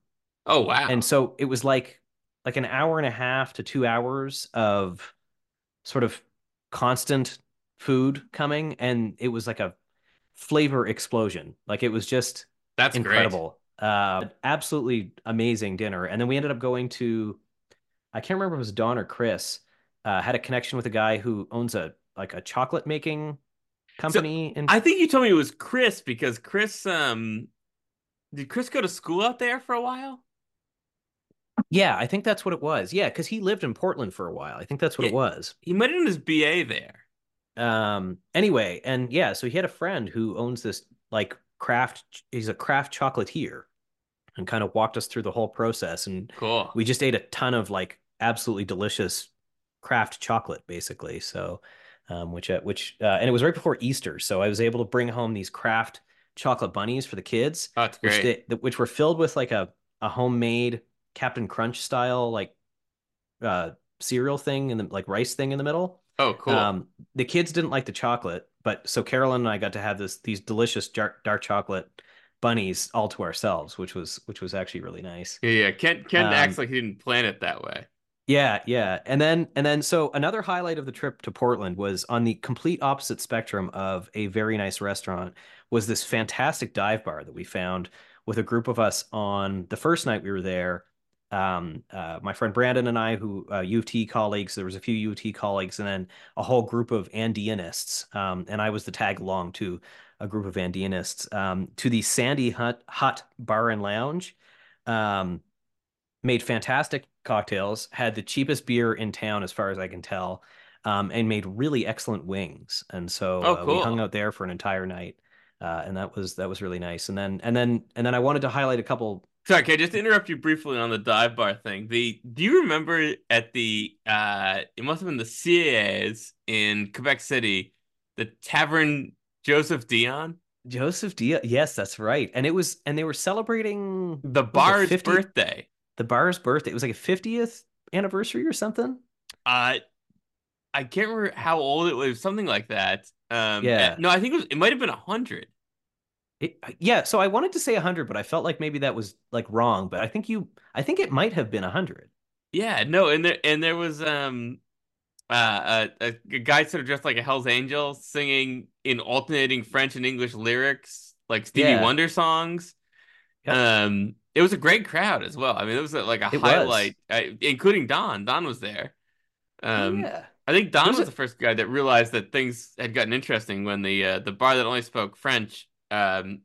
Oh, wow! and so it was like like an hour and a half to two hours of sort of constant food coming and it was like a flavor explosion like it was just That's great. incredible. Uh, absolutely amazing dinner. And then we ended up going to, I can't remember if it was Don or Chris, uh, had a connection with a guy who owns a like a chocolate making So company in I think you told me it was Chris because Chris, um, did Chris go to school out there for a while? yeah, I think that's what it was. Yeah, because he lived in Portland for a while. I think that's what Yeah, it was. he might have done his BA there. Um, anyway, and yeah, so he had a friend who owns this like craft, he's a craft chocolatier. and kind of walked us through the whole process. And Cool. we just ate a ton of like absolutely delicious craft chocolate, basically. So, um, which uh, which uh, and it was right before Easter, so I was able to bring home these craft chocolate bunnies for the kids, Oh, that's which they which were filled with like a a homemade Captain Crunch style like uh cereal thing and the like rice thing in the middle. Oh, cool. Um, the kids didn't like the chocolate, but so Carolyn and I got to have this these delicious dark, dark chocolate bunnies all to ourselves, which was which was actually really nice. Yeah, yeah. Kent Kent acts Um, like he didn't plan it that way. Yeah, yeah. And then and then so another highlight of the trip to Portland was on the complete opposite spectrum of a very nice restaurant was this fantastic dive bar that we found with a group of us on the first night we were there. Um, uh, my friend Brandon and I, who uh, U of T colleagues, there was a few U of T colleagues, and then a whole group of Andeanists. Um, and I was the tag along to a group of Andeanists um, to the Sandy Hut Hut Bar and Lounge. Um, made fantastic cocktails, had the cheapest beer in town, as far as I can tell, um, and made really excellent wings. And so Oh, uh, we hung out there for an entire night, uh, and that was that was really nice. And then and then and then I wanted to highlight a couple. Sorry, can I just interrupt you briefly on the dive bar thing? The do you remember at the uh it must have been the CAAs in Quebec City, the Tavern Joseph Dion? Joseph Diaz, yes, that's right. And it was and they were celebrating The what was it, bar's 50 birthday. The bar's birthday. It was like a 50th anniversary or something. Uh I can't remember how old it was, something like that. Um Yeah. no, I think it was it might have been a hundred. It, yeah, so I wanted to say 100, but I felt like maybe that was like wrong, but I think you I think it might have been 100. Yeah, no, and there and there was um uh, a, a guy sort of dressed like a Hell's Angel singing in alternating French and English lyrics, like Stevie Yeah. Wonder songs. Yep. Um, it was a great crowd as well. I mean, it was like a It highlight, uh, including Don. Don was there. Oh Um, yeah. I think Don was, was a the first guy that realized that things had gotten interesting when the uh, the bar that only spoke French. Um,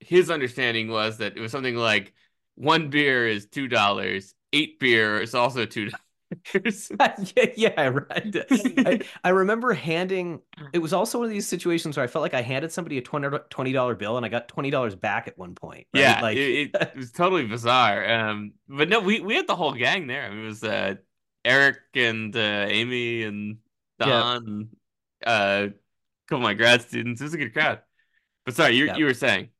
his understanding was that it was something like one beer is two dollars, eight beer is also two dollars. yeah, yeah, right. I, I remember handing it was also one of these situations where I felt like I handed somebody a 20 dollar bill and I got twenty dollars back at one point. Right? Yeah, Like it, it was totally bizarre. Um, but no, we we had the whole gang there. I mean, it was uh Eric and uh, Amy and yeah, Don, and, uh, a couple of my grad students. It was a good crowd. But sorry, you yeah. you were saying.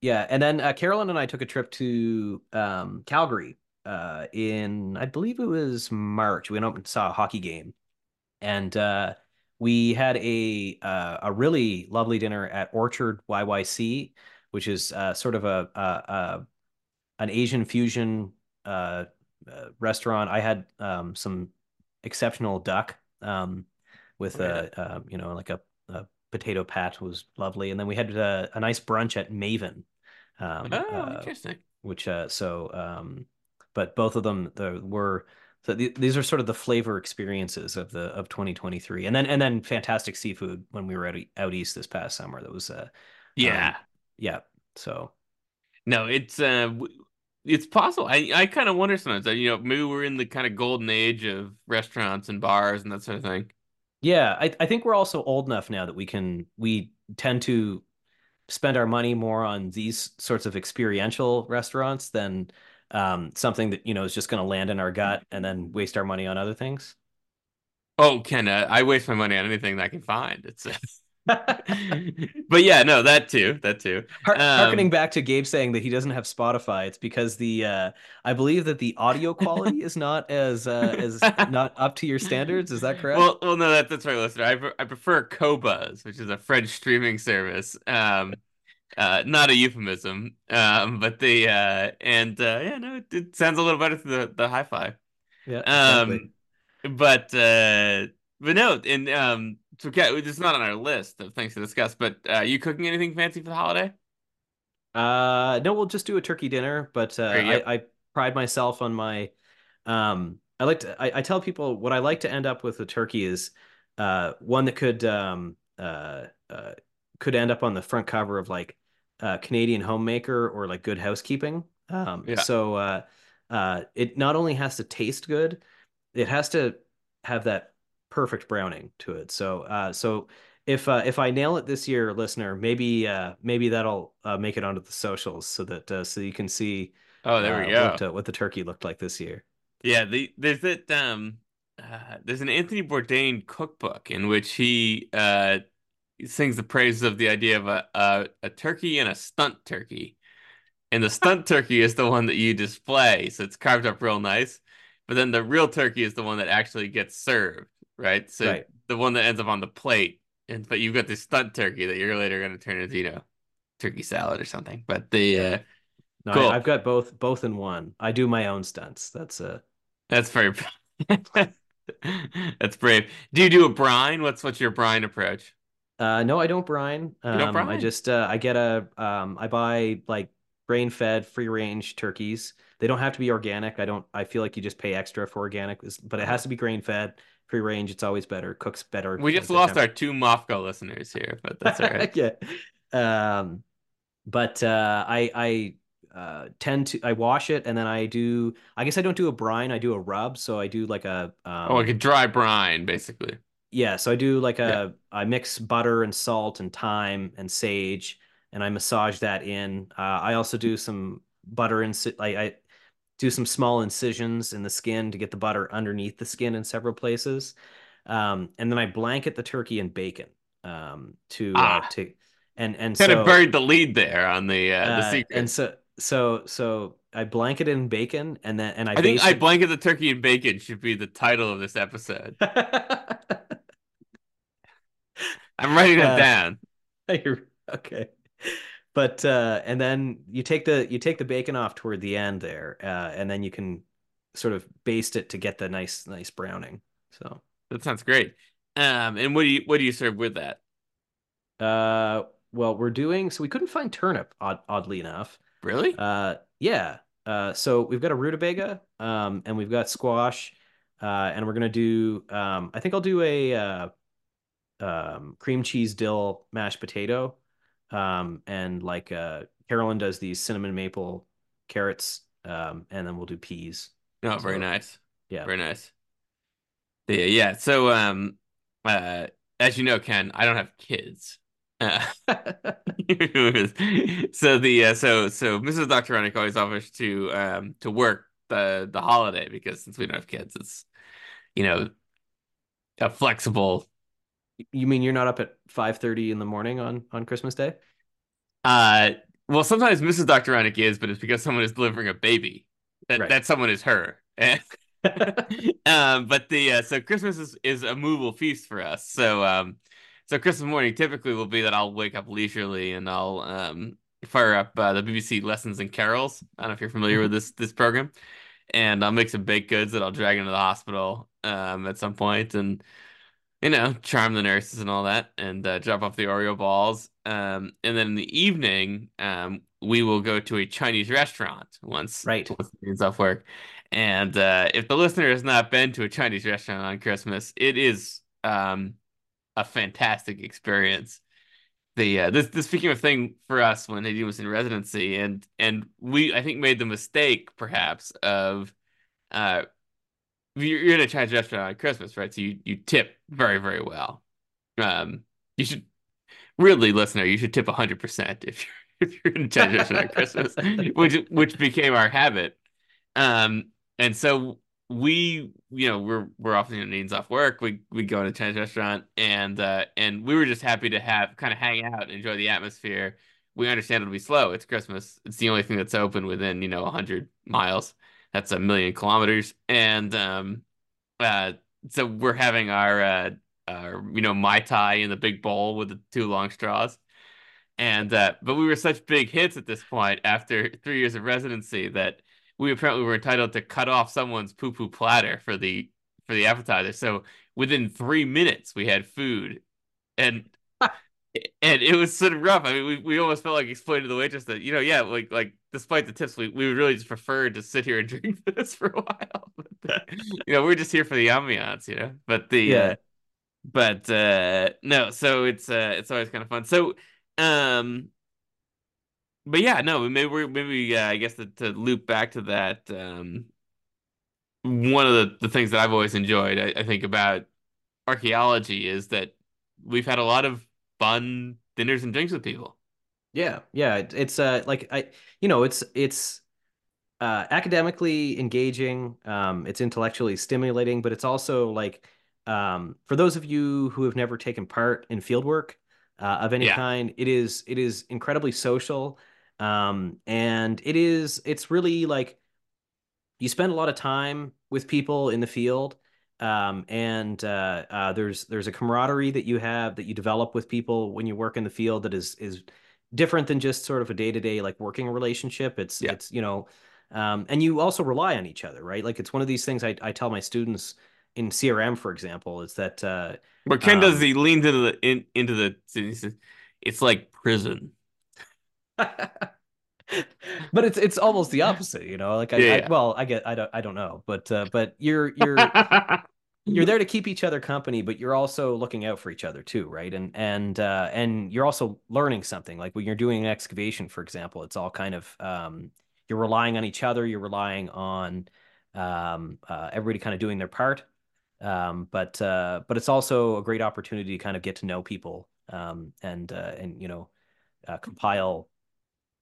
Yeah, and then uh, Carolyn and I took a trip to um, Calgary uh, in, I believe it was March. We went up and saw a hockey game, and uh, we had a uh, a really lovely dinner at Orchard YYC, which is uh, sort of a, a, a an Asian fusion uh, uh, restaurant. I had um, some exceptional duck um, with Oh, a um, you know like a, a potato pat was lovely, and then we had a, a nice brunch at Maven um, Oh, interesting. which uh, so um, but both of them the, were so th these are sort of the flavor experiences of the of 2023 and then and then fantastic seafood when we were out, out east this past summer that was uh um Yeah. yeah so No, it's uh, it's possible. I I kind of wonder sometimes that you know maybe we're in the kind of golden age of restaurants and bars and that sort of thing. yeah I, I think we're also old enough now that we can we tend to spend our money more on these sorts of experiential restaurants than um something that you know is just going to land in our gut and then waste our money on other things Oh, Ken, uh, I waste my money on anything that I can find. It's, but yeah, no, that too, that too. Har- harkening Um, back to Gabe saying that he doesn't have Spotify, it's because the uh, I believe that the audio quality is not as uh, as not up to your standards. Is that correct? well, well, no, that, that's right, listener. I, I prefer Qobuz, which is a French streaming service. Um, uh, not a euphemism. Um, but the uh, and uh, yeah, no, it, it sounds a little better through the the hi-fi. Yeah, exactly. Um, but uh, but no, and um, so it's not on our list of things to discuss. But uh, you cooking anything fancy for the holiday? Uh, no, we'll just do a turkey dinner, but uh. I, I pride myself on my um I like to I, I tell people what I like to end up with a turkey is uh one that could um uh, uh could end up on the front cover of like uh Canadian Homemaker or like Good Housekeeping. Um Yeah. so uh uh it not only has to taste good, it has to have that perfect browning to it. So uh so if uh, if I nail it this year, listener, maybe uh, maybe that'll uh, make it onto the socials so that uh, so you can see Oh, there we go. what what the turkey looked like this year. Yeah, the there's that um uh, there's an Anthony Bourdain cookbook in which he uh sings the praises of the idea of a a, a turkey and a stunt turkey. And the stunt turkey is the one that you display, so it's carved up real nice. But then the real turkey is the one that actually gets served, right? So Right. the one that ends up on the plate. And but you've got this stunt turkey that you're later going to turn into, you know, turkey salad or something. But the uh No, Cool. I, I've got both both in one. I do my own stunts. That's uh that's very that's brave. Do you do a brine? What's what's your brine approach? Uh no, I don't brine. You don't Um, I just uh, I get a um I buy like grain fed free range turkeys. They don't have to be organic. I don't. I feel like you just pay extra for organic, but it has to be grain fed, free range. It's always better. Cooks better. We just lost our two Mofco listeners here, but that's all right. yeah. Um, but uh, I I uh, tend to I wash it and then I do. I guess I don't do a brine. I do a rub. So I do like a Oh, like um, a dry brine, basically. Yeah. So I do like Yeah. a I mix butter and salt and thyme and sage and I massage that in. Uh, I also do some butter and like I do some small incisions in the skin to get the butter underneath the skin in several places. Um, and then I blanket the turkey in bacon um, to uh, Ah. to and and Kind so of buried the lead there on the uh, the uh, secret. and so so so I blanket in bacon and then and I, I think I blanket the turkey and bacon should be the title of this episode. I'm writing that Uh, down. Okay. But uh and then you take the you take the bacon off toward the end there, uh, and then you can sort of baste it to get the nice nice browning. So That sounds great. Um, and what do you what do you serve with that? uh well we're doing so we couldn't find turnip odd, oddly enough. Really? Uh yeah. Uh so we've got a rutabaga, um, and we've got squash, uh, and we're gonna do um I think I'll do a uh um cream cheese dill mashed potato. Um and like uh Carolyn does these cinnamon maple carrots, um, and then we'll do peas. Oh, very So, nice. Yeah. Very nice. Yeah, yeah. So, um, uh, as you know, Ken, I don't have kids. Uh, so the uh, so so Mrs. Dr. Hrynick always offers to um to work the the holiday because since we don't have kids, it's you know a flexible. You mean you're not up at 5:30 in the morning on on Christmas Day? Uh, well, sometimes Mrs. Dr. Hrynick is, but it's because someone is delivering a baby. That Right. that someone is her. um, but the uh, so Christmas is is a movable feast for us. So um, so Christmas morning typically will be that I'll wake up leisurely and I'll um fire up uh, the BBC Lessons and Carols. I don't know if you're familiar with this this program, and I'll make some baked goods that I'll drag into the hospital um at some point and you know charm the nurses and all that and uh, drop off the Oreo balls. Um, and then in the evening um we will go to a Chinese restaurant once Right. once kids off work. And uh, if the listener has not been to a Chinese restaurant on Christmas, it is um, a fantastic experience. The uh, this this became a thing for us when Nadine was in residency, and and we I think made the mistake perhaps of uh, you're, in a Chinese restaurant on Christmas, right? So you you tip very very well. Um, you should really, listener, you should tip hundred percent if you're if you're in a Chinese restaurant on Christmas, which which became our habit. Um, and so we, you know, we're we're often in Nadine's off work. We we go to a Chinese restaurant, and uh, and we were just happy to have kind of hang out, enjoy the atmosphere. We understand it'll be slow. It's Christmas. It's the only thing that's open within you know hundred miles. That's a million kilometers, and um, uh, so we're having our uh, our you know mai tai in the big bowl with the two long straws. And uh, but we were such big hits at this point after three years of residency that we apparently were entitled to cut off someone's poo poo platter for the for the appetizer. So within three minutes we had food, and and it was sort of rough. I mean, we, we almost felt like explaining to the waitress that you know, yeah, like like despite the tips, we, we would really just prefer to sit here and drink this for a while. But, you know, we're just here for the ambiance, you know. But the Yeah. uh, but uh no, so it's uh it's always kind of fun. So um but yeah, no, maybe we're maybe uh, I guess to, to loop back to that um one of the, the things that I've always enjoyed, I, I think about archaeology is that we've had a lot of fun dinners and drinks with people. Yeah, yeah. It, it's uh like I you know it's it's uh academically engaging. Um, it's intellectually stimulating, but it's also like um for those of you who have never taken part in field work uh, of any Yeah. kind, it is it is incredibly social. Um, and it is it's really like you spend a lot of time with people in the field um, and uh, uh, there's there's a camaraderie that you have that you develop with people when you work in the field that is is different than just sort of a day-to-day like working relationship it's Yeah. it's you know um, and you also rely on each other right like it's one of these things I, I tell my students in CRM for example is that uh, What Ken does Um, he leans into the in, into the says, it's like prison. but it's it's almost the opposite you know like I, Yeah, I well I get I don't I don't know but uh, but you're you're you're there to keep each other company, but you're also looking out for each other too, right? And and uh, and you're also learning something. Like when you're doing an excavation, for example, it's all kind of um, you're relying on each other. You're relying on um, uh, everybody kind of doing their part. Um, but uh, but it's also a great opportunity to kind of get to know people um, and uh, and you know uh, compile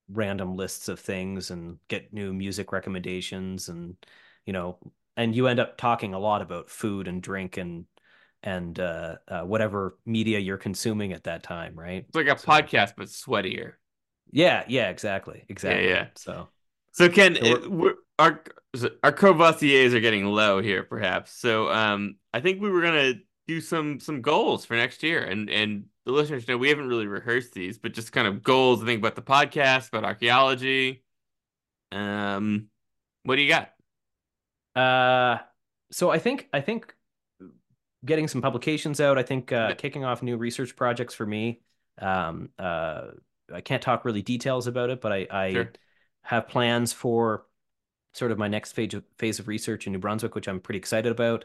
random lists of things and get new music recommendations and you know and you end up talking a lot about food and drink and and uh, uh, whatever media you're consuming at that time, right? It's like a So podcast but sweatier. yeah, yeah, exactly, exactly. yeah. So So Ken, So we're- it- we're, our our Courvoisiers are getting low here, perhaps. So um, I think we were gonna do some some goals for next year, and and the listeners know we haven't really rehearsed these, but just kind of goals. I think about the podcast, about archaeology. Um, what do you got? Uh, so I think I think getting some publications out. I think uh, kicking off new research projects for me. Um, uh, I can't talk really details about it, but I, I Sure. have plans for sort of my next phase of, phase of research in New Brunswick, which I'm pretty excited about.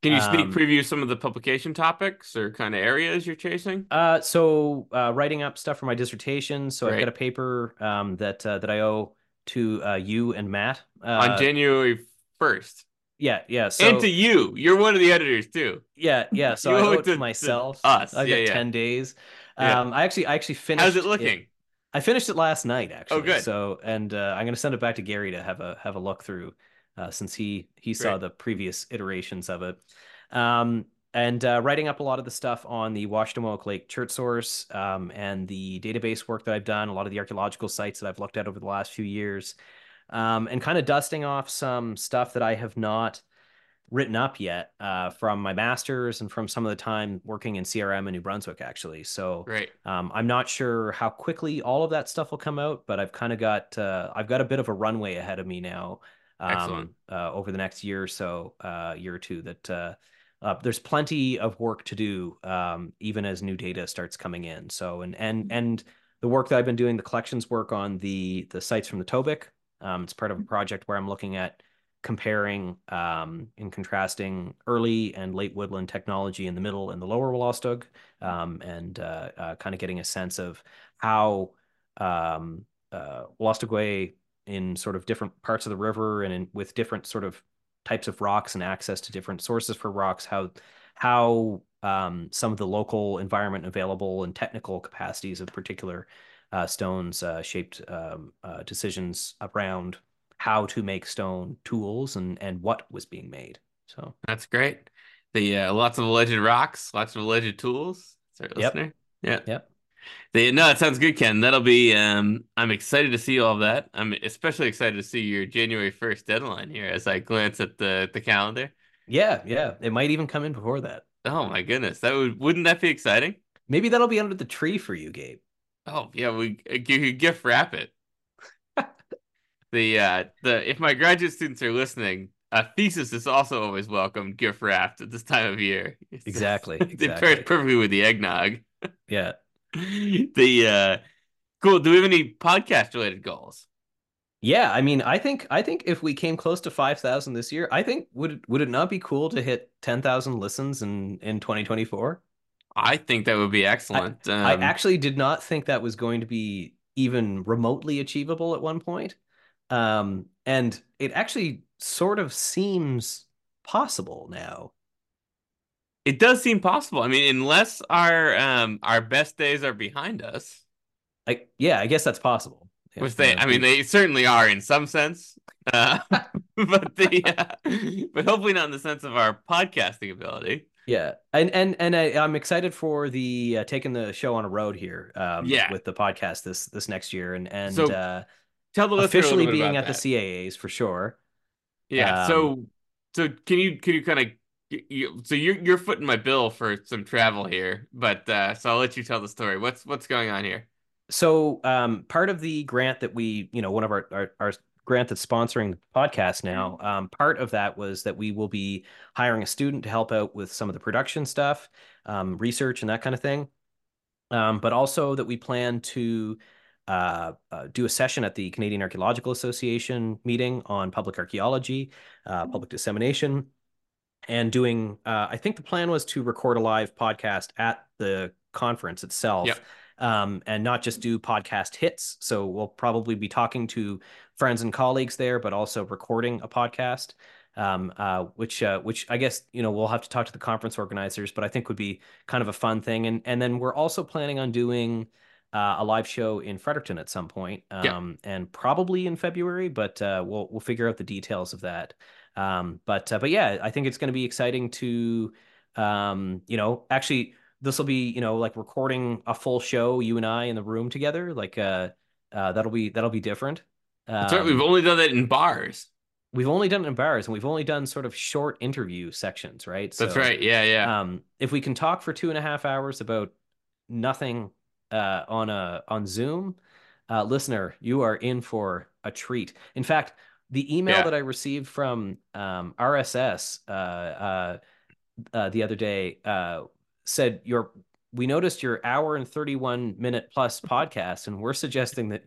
Can you sneak Um, preview some of the publication topics or kind of areas you're chasing? Uh, so uh, writing up stuff for my dissertation. So I've got a paper um, that uh, that I owe to uh, you and Matt. On Uh, January first, yeah, yeah. So and to you, you're one of the editors too. yeah, yeah. So I owe it it to- to to myself. us. I've Yeah, got yeah. ten days. Yeah. Um, I actually I actually finished. How's it looking? I finished it last night actually. Oh, good. So and uh, I'm gonna send it back to Gary to have a have a look through, uh, since he he saw Great. the previous iterations of it. Um, and uh, writing up a lot of the stuff on the Washademoak Lake chert source um, and the database work that I've done, a lot of the archaeological sites that I've looked at over the last few years, um, and kind of dusting off some stuff that I have not written up yet uh, from my masters and from some of the time working in CRM in New Brunswick, actually. So Great. um, I'm not sure how quickly all of that stuff will come out, but I've kind of got uh, I've got a bit of a runway ahead of me now um, uh, over the next year or so, uh, year or two. That uh, uh, there's plenty of work to do, um, even as new data starts coming in. So and and and the work that I've been doing, the collections work on the the sites from the Tobique. Um, it's part of a project where I'm looking at comparing um, and contrasting early and late woodland technology in the middle and the lower Wolastoq, um, and uh, uh, kind of getting a sense of how um, uh, in sort of different parts of the river and in, with different sort of types of rocks and access to different sources for rocks, how how um, some of the local environment available and technical capacities of particular uh, stones uh, shaped um, uh, decisions around how to make stone tools and and what was being made. So That's great. The uh, lots of alleged rocks, lots of alleged tools. Sorry, Yep. listener. Yeah. Yep. The, no, that sounds good, Ken. That'll be. Um, I'm excited to see all of that. I'm especially excited to see your January 1st deadline here as I glance at the the calendar. yeah, yeah, it might even come in before that. Oh my goodness, that would wouldn't that be exciting? Maybe that'll be under the tree for you, Gabe. Oh yeah, we you could gift wrap it. the uh the if my graduate students are listening, a thesis is also always welcome gift wrapped at this time of year. It's- Exactly, it exactly. pairs perfectly with the eggnog. Yeah. the uh cool. Do we have any podcast related goals? Yeah, I mean, I think I think if we came close to 5,000 this year, I think would would it not be cool to hit 10,000 listens in in 2024? I think that would be excellent. I Um, actually did not think that was going to be even remotely achievable at one point. Um, and it actually sort of seems possible now. It does seem possible. I mean, unless our um our best days are behind us. Like, yeah, I guess that's possible. Yeah, which they, I mean, they certainly are in some sense, uh, but the, uh, but hopefully not in the sense of our podcasting ability. Yeah, and and and I, am excited for the uh, taking the show on a road here. Um, yeah. with the podcast this this next year, and and so, uh, tell the officially being at that. the CAAs for sure. Yeah. Um, so so can you can you kind of you, so you're you're footing my bill for some travel here, but uh, so I'll let you tell the story. What's what's going on here? So um, part of the grant that we, you know, one of our, our, our grant that's sponsoring the podcast now, mm-hmm. um, part of that was that we will be hiring a student to help out with some of the production stuff, um, research, and that kind of thing. Um, but also that we plan to uh, uh, do a session at the Canadian Archaeological Association meeting on public archaeology, uh, mm-hmm. public dissemination, and doing. Uh, I think the plan was to record a live podcast at the conference itself. Yep um, and not just do podcast hits. So we'll probably be talking to friends and colleagues there, but also recording a podcast. Um, uh, which uh, which I guess you know we'll have to talk to the conference organizers, but I think would be kind of a fun thing. And and then we're also planning on doing uh, a live show in Fredericton at some point, um, yeah. and probably in February, but uh, we'll we'll figure out the details of that. Um, but uh, but yeah, I think it's going to be exciting to um, you know actually this will be you know like recording a full show you and i in the room together like uh, uh that'll be that'll be different. Um, right. we've only done that in bars. we've only done it in bars and we've only done sort of short interview sections right? That's right. Yeah yeah. um if we can talk for two and a half hours about nothing uh on a on zoom uh listener you are in for a treat. In fact the email yeah. that i received from um rss uh uh uh, the other day uh, said your we noticed your hour and 31 minute plus podcast and we're suggesting that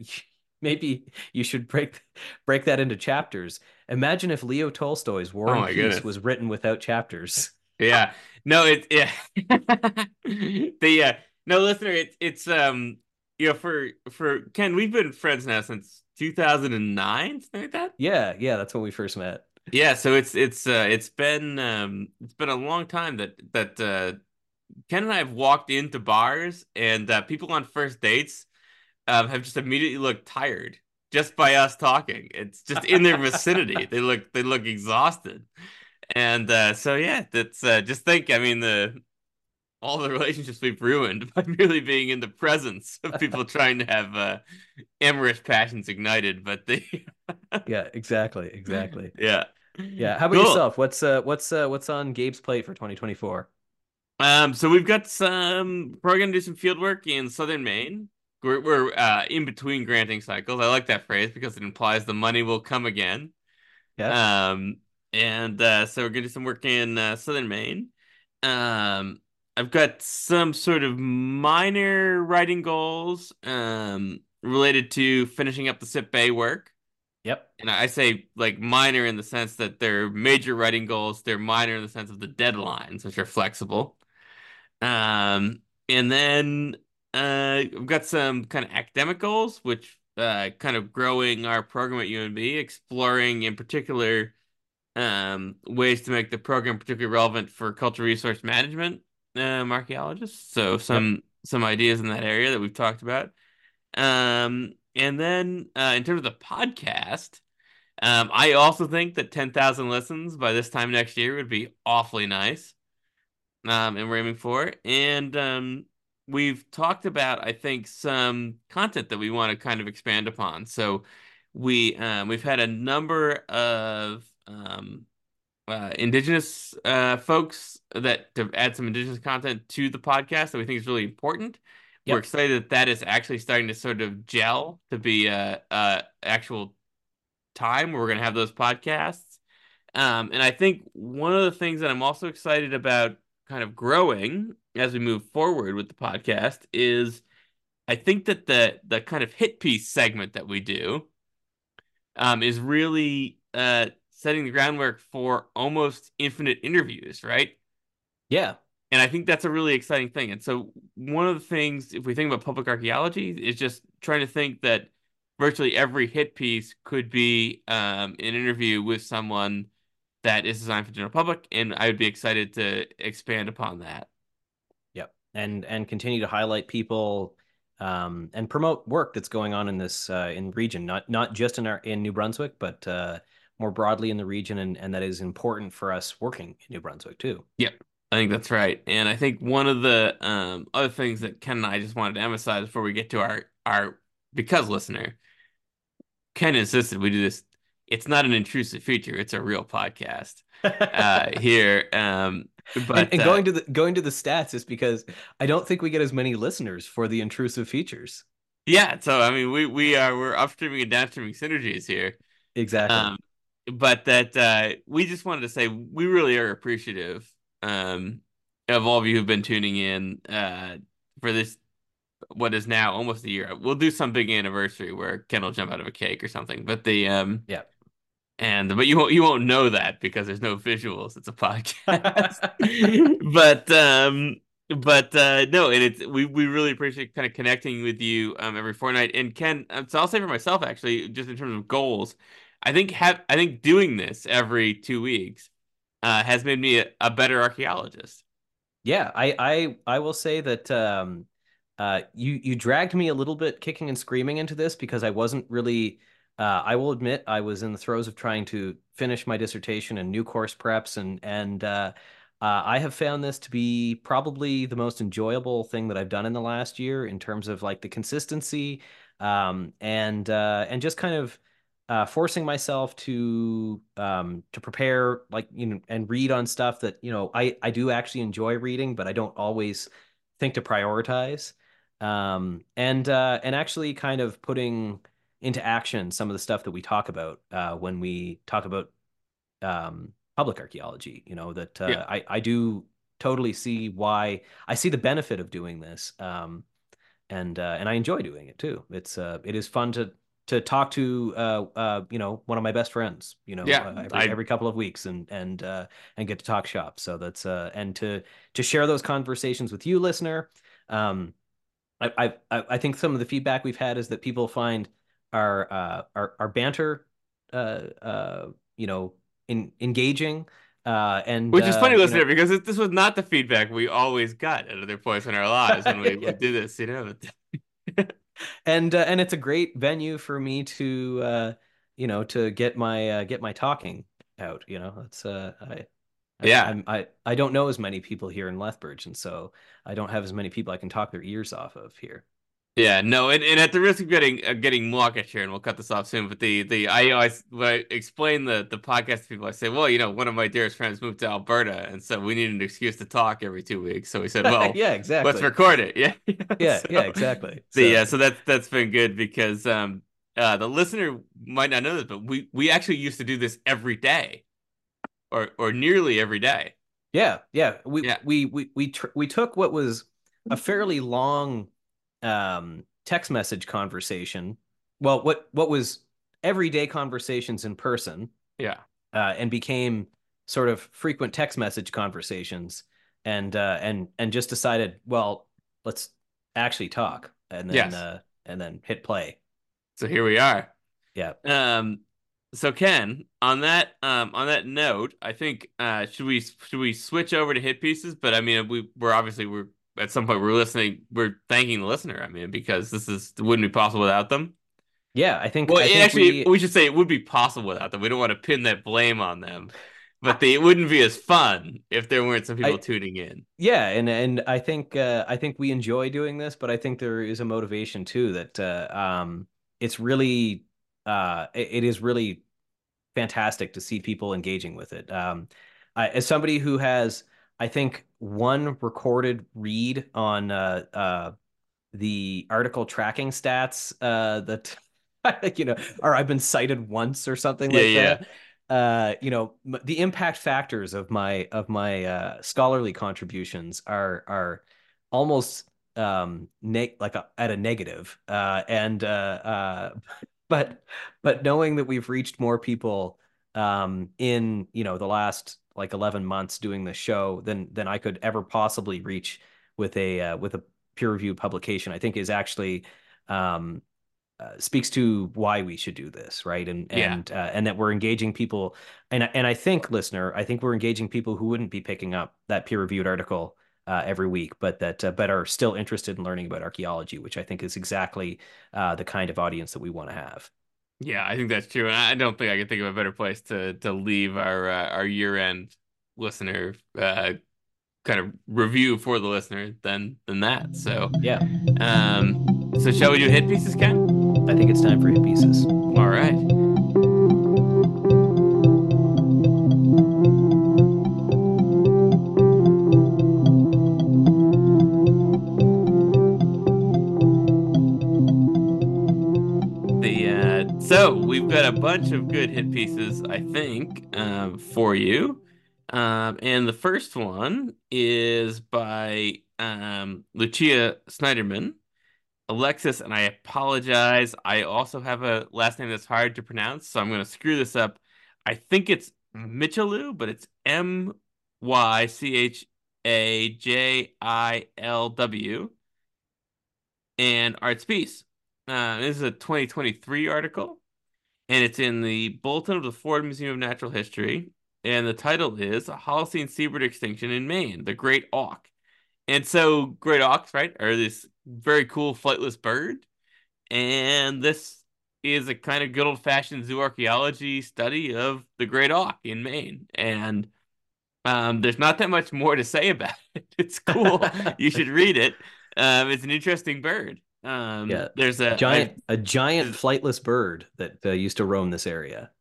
maybe you should break break that into chapters. Imagine if leo tolstoy's war oh and peace goodness. was written without chapters. Yeah. No it yeah. The uh no listener it, it's um you know for for ken we've been friends now since 2009 something like that? Yeah yeah that's when we first met. Yeah so it's it's uh it's been um it's been a long time that that uh Ken and I have walked into bars, and uh, people on first dates um, have just immediately looked tired just by us talking. It's just in their vicinity. they look they look exhausted, and uh, so yeah, that's uh, just think. I mean the all the relationships we've ruined by merely being in the presence of people trying to have uh, amorous passions ignited. But they, yeah, exactly, exactly. Yeah, yeah. How about cool. yourself? What's uh, what's uh, what's on Gabe's plate for 2024? Um, so we've got some. We're going to do some field work in southern Maine. We're, we're uh, in between granting cycles. I like that phrase because it implies the money will come again. Yeah. Um, and uh, so we're going to do some work in uh, southern Maine. Um, I've got some sort of minor writing goals um, related to finishing up the Sipp Bay work. Yep. And I say like minor in the sense that they're major writing goals. They're minor in the sense of the deadlines, which are flexible. Um, and then uh, we've got some kind of academic goals, which uh, kind of growing our program at UNB, exploring in particular um, ways to make the program particularly relevant for cultural resource management um, archaeologists. So some yep. some ideas in that area that we've talked about. Um, and then uh, in terms of the podcast, um, I also think that 10,000 listens by this time next year would be awfully nice um, and we're aiming for. And um, we've talked about, I think, some content that we want to kind of expand upon. So we um, we've had a number of um, uh, indigenous uh, folks that to add some indigenous content to the podcast that we think is really important. Yep. We're excited that that is actually starting to sort of gel to be a, a actual time where we're going to have those podcasts. Um, and I think one of the things that I'm also excited about kind of growing as we move forward with the podcast is I think that the the kind of hit piece segment that we do um, is really uh, setting the groundwork for almost infinite interviews, right? Yeah. And I think that's a really exciting thing. And so one of the things, if we think about public archaeology, is just trying to think that virtually every hit piece could be um, an interview with someone that is designed for the general public, and I would be excited to expand upon that. Yep, and and continue to highlight people um, and promote work that's going on in this uh, in region, not not just in our in New Brunswick, but uh, more broadly in the region, and and that is important for us working in New Brunswick too. Yep. I think that's right. And I think one of the um, other things that Ken and I just wanted to emphasize before we get to our our because listener, Ken insisted we do this. It's not an intrusive feature; it's a real podcast uh, here. Um, but and, and uh, going to the going to the stats is because I don't think we get as many listeners for the intrusive features. yeah, so I mean, we we are we're upstreaming and downstreaming synergies here. Exactly. Um, but that uh, we just wanted to say we really are appreciative um, of all of you who've been tuning in uh, for this what is now almost a year. We'll do some big anniversary where Ken will jump out of a cake or something. But the um yeah. And but you won't you won't know that because there's no visuals. It's a podcast. but um but uh no, and it's we we really appreciate kind of connecting with you um every fortnight. And Ken, um, so I'll say for myself actually, just in terms of goals, I think have I think doing this every two weeks uh has made me a, a better archaeologist. Yeah, I I I will say that um uh you you dragged me a little bit kicking and screaming into this because I wasn't really uh I will admit I was in the throes of trying to finish my dissertation and new course preps and and uh uh, I have found this to be probably the most enjoyable thing that I've done in the last year in terms of like the consistency um, and uh, and just kind of uh, forcing myself to um, to prepare like you know and read on stuff that you know I I do actually enjoy reading, but I don't always think to prioritize. Um, and uh, and actually kind of putting into action some of the stuff that we talk about uh, when we talk about um, public archaeology. You know that uh, Yeah. I I do totally see why I see the benefit of doing this. Um, and uh, and I enjoy doing it too. It's uh, it is fun to to talk to uh, uh, you know one of my best friends, you know, Yeah, uh, every, I- every couple of weeks, and and uh, and get to talk shop. So that's uh, and to to share those conversations with you, listener. Um, I I I I think some of the feedback we've had is that people find our uh our our banter uh uh you know in engaging uh and Which is uh, funny, you know- listener, because this was not the feedback we always got at other points in our lives when we Yeah. do this, you know. and uh, and it's a great venue for me to uh you know to get my uh, get my talking out you know it's uh I I, Yeah. I'm, I I don't know as many people here in Lethbridge and so I don't have as many people I can talk their ears off of here Yeah, no, and, and at the risk of getting uh, getting mawkish here, and we'll cut this off soon. But the the I always when I explain the the podcast to people, I say, well, you know, one of my dearest friends moved to Alberta, and so we need an excuse to talk every two weeks. So we said, well, yeah exactly let's record it. Yeah, yeah So- yeah exactly So, So- yeah, so that's that's been good because um uh the listener might not know this, but we we actually used to do this every day, or or nearly every day. Yeah, yeah. We Yeah. we we we tr- we took what was a fairly long um text message conversation. Well, what what was everyday conversations in person Yeah, uh, and became sort of frequent text message conversations and uh and and just decided, well, let's actually talk and then Yes. uh and then hit play. so here we are. Yeah. Um, so Ken, on that um on that note, I think uh should we should we switch over to hit pieces? But I mean, we we're obviously we're at some point we're listening, we're thanking the listener. I mean, because this is wouldn't be possible without them. Yeah, I think Well, I think actually, we- we... should say it would be possible without them. We don't want to pin that blame on them, but they, it wouldn't be as fun if there weren't some people I- tuning in. Yeah, and and I think uh, I think we enjoy doing this, but I think there is a motivation too that uh, um, it's really uh, it, it is really fantastic to see people engaging with it. Um, I, as somebody who has, I think, one recorded read on uh, uh, the article tracking stats uh, that you know, or I've been cited once or something like Yeah, that. Uh, you know, m- the impact factors of my of my uh, scholarly contributions are are almost um neg- like a, at a negative. Uh, and uh, uh, but but knowing that we've reached more people um in you know the last like 11 months doing the show than than I could ever possibly reach with a uh, with a peer review publication I think is actually um uh, speaks to why we should do this, right? And Yeah. and uh, and that we're engaging people, and and I think listener, I think we're engaging people who wouldn't be picking up that peer reviewed article uh, every week, but that uh, but are still interested in learning about archaeology, which I think is exactly uh, the kind of audience that we want to have. Yeah, I think that's true, and I don't think I can think of a better place to to leave our uh, our year end listener uh, kind of review for the listener than than that. So Yeah, um, so shall we do hit pieces, Ken? I think it's time for hit pieces. All right. A bunch of good hit pieces, I think, um, for you. Um, and the first one is by um, Lucia Snyderman. Alexis, and I apologize. I also have a last name that's hard to pronounce, so I'm going to screw this up. I think it's Michalou, but it's M Y C H A J I L W. And Art Spiess. Uh, this is a 2023 article, and it's in the Bulletin of the Florida Museum of Natural History. And the title is A Holocene Seabird Extinction in Maine, the Great Auk. And so, great auks, right, are this very cool flightless bird. And this is a kind of good old fashioned zooarchaeology study of the great auk in Maine. And um, there's not that much more to say about it. It's cool. you should read it. Um, it's an interesting bird. Um, Yeah. there's a Giant, a giant flightless bird that uh, used to roam this area.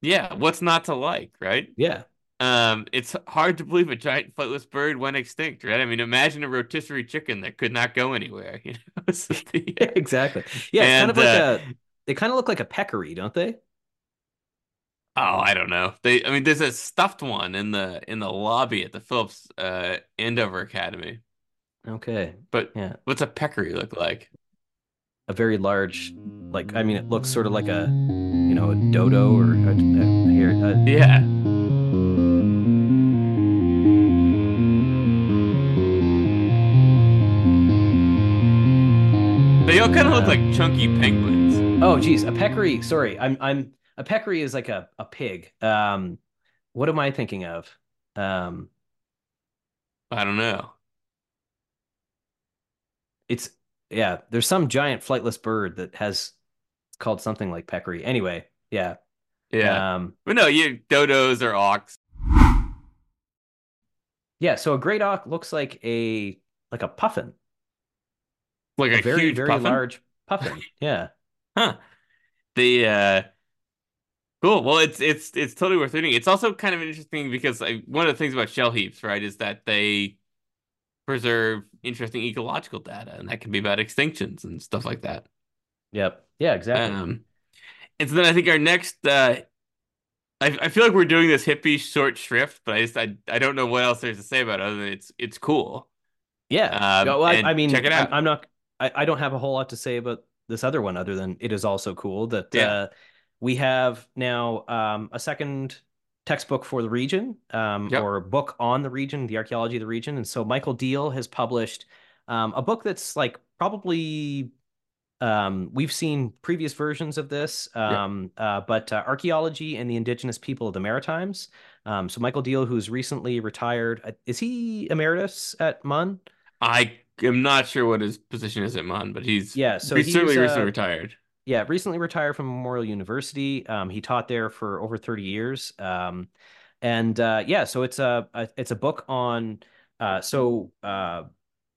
yeah. What's not to like, right? Yeah, Um, it's hard to believe a giant flightless bird went extinct, right? I mean, imagine a rotisserie chicken that could not go anywhere. You know, exactly. Yeah, it's kind of like uh, a. They kind of look like a peccary, don't they? Oh, I don't know. They, I mean, there's a stuffed one in the in the lobby at the Phillips uh Andover Academy. Okay. But Yeah. what's a peccary look like? A very large, like I mean, it looks sort of like a, you know, a dodo or a, a, here. A, Yeah. They all kind of look Uh, like chunky penguins. oh, geez, a peccary. Sorry, I'm I'm a peccary is like a a pig. Um, what am I thinking of? Um, I don't know. It's yeah. There's some giant flightless bird that has called something like peccary. Anyway, yeah. Yeah. Um, But no, you dodos or auks. yeah. So a great auk looks like a like a puffin, Like a, a very huge very puffin. large puffin. Yeah. Huh. The uh cool. Well, it's it's it's totally worth reading. It's also kind of interesting because I, one of the things about shell heaps, right, is that they preserve interesting ecological data, and that can be about extinctions and stuff like that. Yep. Yeah. Exactly. Um, and so then I think our next, uh, I I feel like we're doing this hippie short shrift, but I just I I don't know what else there's to say about it other than it's it's cool. Yeah. Um, well, I, I mean, check it I'm, out. I'm not. I, I don't have a whole lot to say about this other one, other than it is also cool that Yeah. uh, we have now um, a second textbook for the region, um, Yep. or book on the region, the archaeology of the region. And so Michael Deal has published um, a book that's like probably. Um, we've seen previous versions of this, um, uh, but uh, archaeology and the indigenous people of the Maritimes. Um, so Michael Deal, who's recently retired, uh, is he emeritus at MUN? I am not sure what his position is at MUN, but he's Yeah, so he's certainly uh, recently retired. Yeah, recently retired from Memorial University. Um, he taught there for over 30 years. Um, and uh, yeah, so it's a, a it's a book on uh, so uh,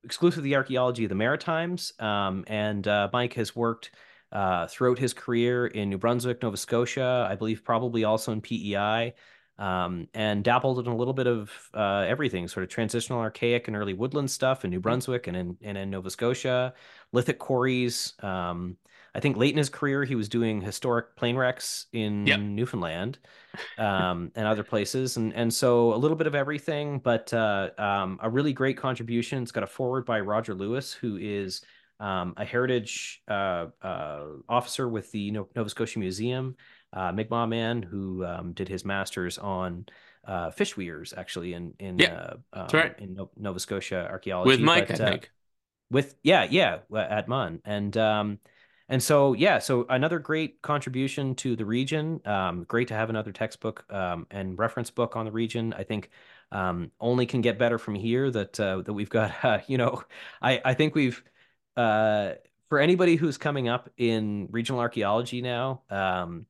exclusively the archaeology of the Maritimes. Um, and uh, Mike has worked uh, throughout his career in New Brunswick, Nova Scotia, I believe probably also in PEI, um, and dabbled in a little bit of uh, everything, sort of transitional archaic and early woodland stuff in New Brunswick and in and in Nova Scotia, lithic quarries. Um, I think late in his career, he was doing historic plane wrecks in Yep. Newfoundland um, and other places, and and so a little bit of everything, but uh, um, a really great contribution. It's got a forward by Roger Lewis, who is um, a heritage uh, uh, officer with the Nova Scotia Museum, uh, Mi'kmaq man who um, did his master's on uh, fish weirs, actually in in Yeah, uh, um, right. in Nova Scotia archaeology With Mike, but, I uh, think. with yeah yeah at MUN and um and so yeah, so another great contribution to the region. Um, great to have another textbook um, and reference book on the region. I think um, only can get better from here. That uh, that we've got. Uh, you know, I I think we've uh, for anybody who's coming up in regional archaeology now. Um,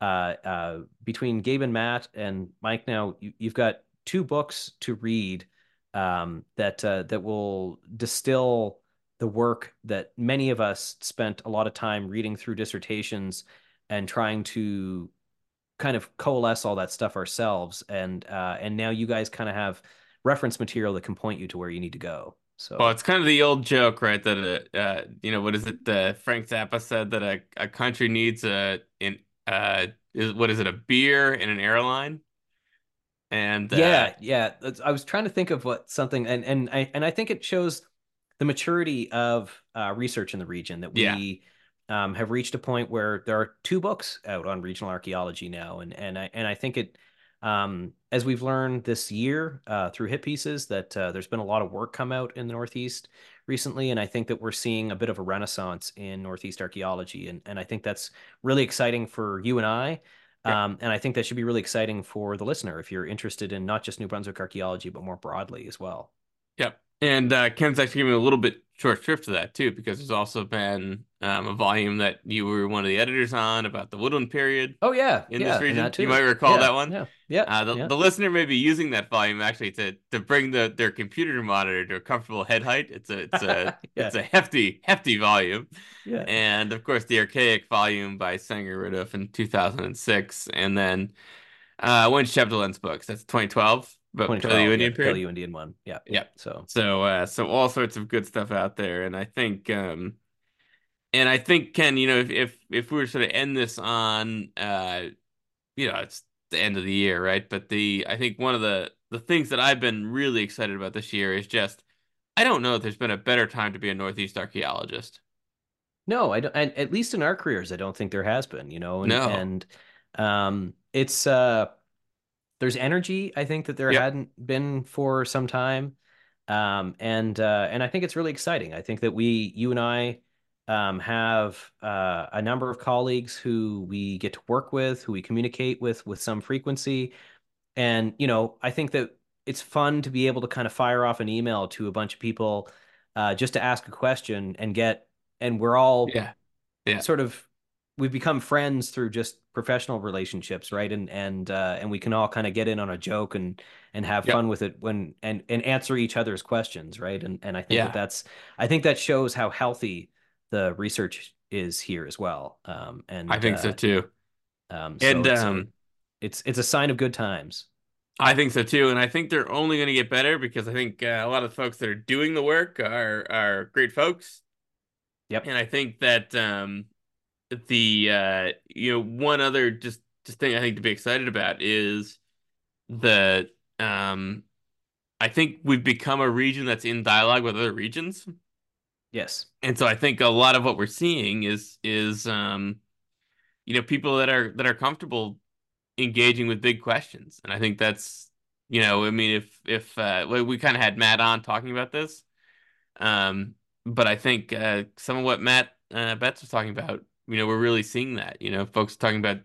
uh, uh, between Gabe and Matt and Mike, now you, you've got two books to read um, that uh, that will distill the work that many of us spent a lot of time reading through dissertations and trying to kind of coalesce all that stuff ourselves. And uh, and now you guys kind of have reference material that can point you to where you need to go. So well it's kind of the old joke right? That uh, uh you know what is it uh, frank zappa said that a, a country needs a in uh is what is it a beer and an airline? And uh, yeah yeah. I was trying to think of what something and and i and i think it shows the maturity of uh, research in the region that we yeah. um, have reached a point where there are two books out on regional archaeology now, and and I and I think it. Um, as we've learned this year uh, through hit pieces, that uh, there's been a lot of work come out in the Northeast recently, and I think that we're seeing a bit of a renaissance in Northeast archaeology, and and I think that's really exciting for you and I, yeah. Um, and I think that should be really exciting for the listener if you're interested in not just New Brunswick archaeology, but more broadly as well. Yep. And uh, Ken's actually giving a little bit short shrift to that too, because there's also been um, a volume that you were one of the editors on about the Woodland period. Oh yeah, in yeah, this region, you might recall yeah, that one. Yeah, yeah, uh, the, yeah. the listener may be using that volume actually to to bring the their computer monitor to a comfortable head height. It's a it's a it's a hefty hefty volume. Yeah, and of course the archaic volume by Sanger Renouf in 2006, and then uh, Winch books. That's 2012 but Paleo Indian yeah, period. Indian one. Yeah. Yeah. So so uh so all sorts of good stuff out there. And I think um and I think Ken, you know, if if if we were sort of end this on uh you know, it's the end of the year, right? But the I think one of the the things that I've been really excited about this year is just I don't know if there's been a better time to be a Northeast archaeologist. No, I don't and at least in our careers, I don't think there has been, you know, and, no. and um it's uh there's energy I think that there yep. hadn't been for some time. Um, and uh, and I think it's really exciting. I think that we, you and I, um, have uh, a number of colleagues who we get to work with, who we communicate with with some frequency, and you know, I think that it's fun to be able to kind of fire off an email to a bunch of people uh, just to ask a question and get, and we're all yeah, yeah. sort of we've become friends through just professional relationships, right? And and uh, and we can all kind of get in on a joke and and have yep. fun with it when and and answer each other's questions, right? And and I think yeah. that that's I think that shows how healthy the research is here as well. Um, and I think uh, so too. Um, so and it's, um, a, it's it's a sign of good times. I think so too, and I think they're only going to get better because I think uh, a lot of the folks that are doing the work are are great folks. Yep. And I think that um, the uh you know one other just just thing I think to be excited about is that um I think we've become a region that's in dialogue with other regions. Yes. And so I think a lot of what we're seeing is is um you know people that are that are comfortable engaging with big questions. And I think that's you know, I mean if if uh we, we kind of had Matt on talking about this. Um but I think uh some of what Matt uh Betts was talking about you know, we're really seeing that. You know, folks talking about,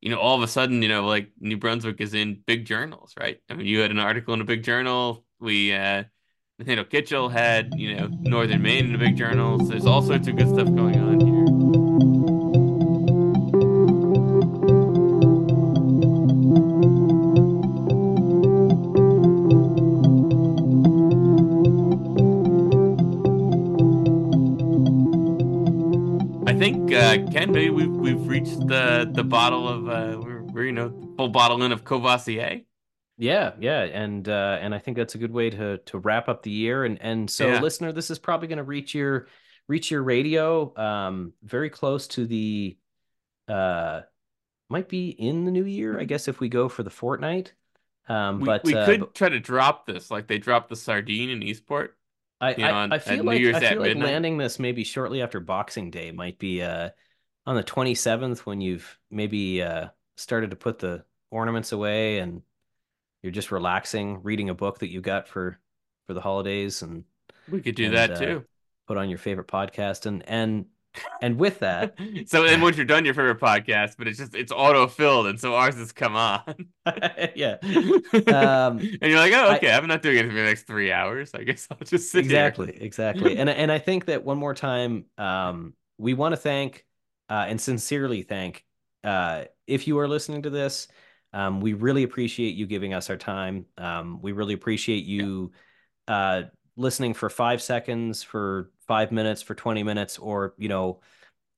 you know, all of a sudden, you know, like New Brunswick is in big journals, right? I mean, you had an article in a big journal. We, uh, Nathaniel Kitchel had, you know, Northern Maine in a big journal. So there's all sorts of good stuff going on think uh, Ken, maybe we've we've reached the the bottle of uh, we're, we're you know full bottle in of Courvoisier. Yeah, yeah, and uh, and I think that's a good way to to wrap up the year. And and so, yeah. listener, this is probably going to reach your reach your radio um, very close to the uh might be in the new year, I guess, if we go for the fortnight. Um, we, but we uh, could try to drop this like they dropped the sardine in Eastport. I, you know, I, on, I, feel like I feel like landing this maybe shortly after Boxing Day might be uh on the 27th when you've maybe uh started to put the ornaments away and you're just relaxing, reading a book that you got for for the holidays and we could do and, that uh, too. Put on your favorite podcast and and and with that, so and once you're done your favorite podcast, but it's just it's auto filled, and so ours has come on. yeah, um, and you're like, oh, okay, I, am not doing it for the next three hours. I guess I'll just sit exactly, here. exactly. And and I think that one more time, um, we want to thank uh, and sincerely thank uh, if you are listening to this. Um, we really appreciate you giving us our time. Um, we really appreciate you yeah. uh, listening for five seconds, for five minutes, for 20 minutes, or, you know,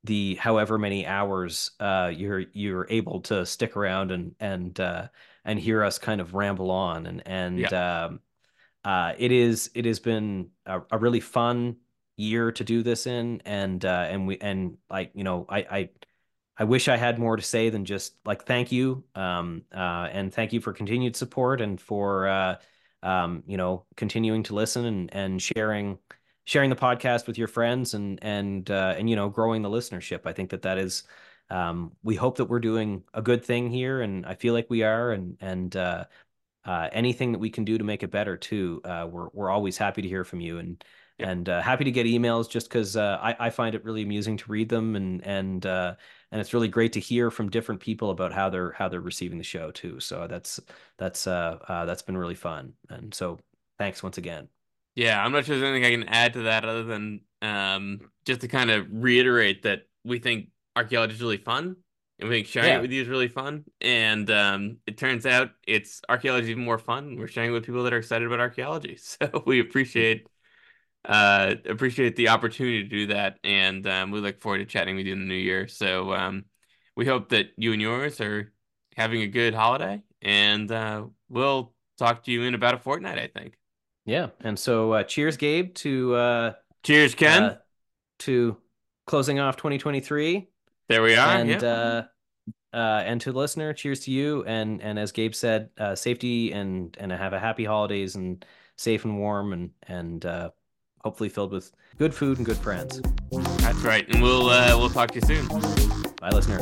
the however many hours uh, you're you're able to stick around and and uh, and hear us kind of ramble on. And and yeah. um, uh, it is it has been a, a, really fun year to do this in. And uh, and we and like you know I I I wish I had more to say than just like thank you, um, uh, and thank you for continued support and for uh, um, you know continuing to listen and and sharing sharing the podcast with your friends and and uh, and you know growing the listenership. I think that that is um, we hope that we're doing a good thing here, and I feel like we are. And and uh, uh, anything that we can do to make it better too, uh, we're we're always happy to hear from you and and uh, happy to get emails just because uh, I, I find it really amusing to read them and and uh, and it's really great to hear from different people about how they're how they're receiving the show too. So that's that's uh, uh that's been really fun. And so thanks once again. Yeah, I'm not sure there's anything I can add to that other than um just to kind of reiterate that we think archaeology is really fun and we think sharing yeah. it with you is really fun. And um, it turns out it's archaeology even more fun. We're sharing with people that are excited about archaeology. So we appreciate uh, appreciate the opportunity to do that, and um, we look forward to chatting with you in the new year. So um, we hope that you and yours are having a good holiday, and uh, we'll talk to you in about a fortnight, I think. Yeah, and so uh, cheers, Gabe. To uh, cheers, Ken. Uh, to closing off 2023. There we are. And yeah. uh, uh, and to the listener, cheers to you. And and as Gabe said, uh, safety and and have a happy holidays and safe and warm and and uh, hopefully filled with good food and good friends. That's right. And we'll uh, we'll talk to you soon. Bye, listener.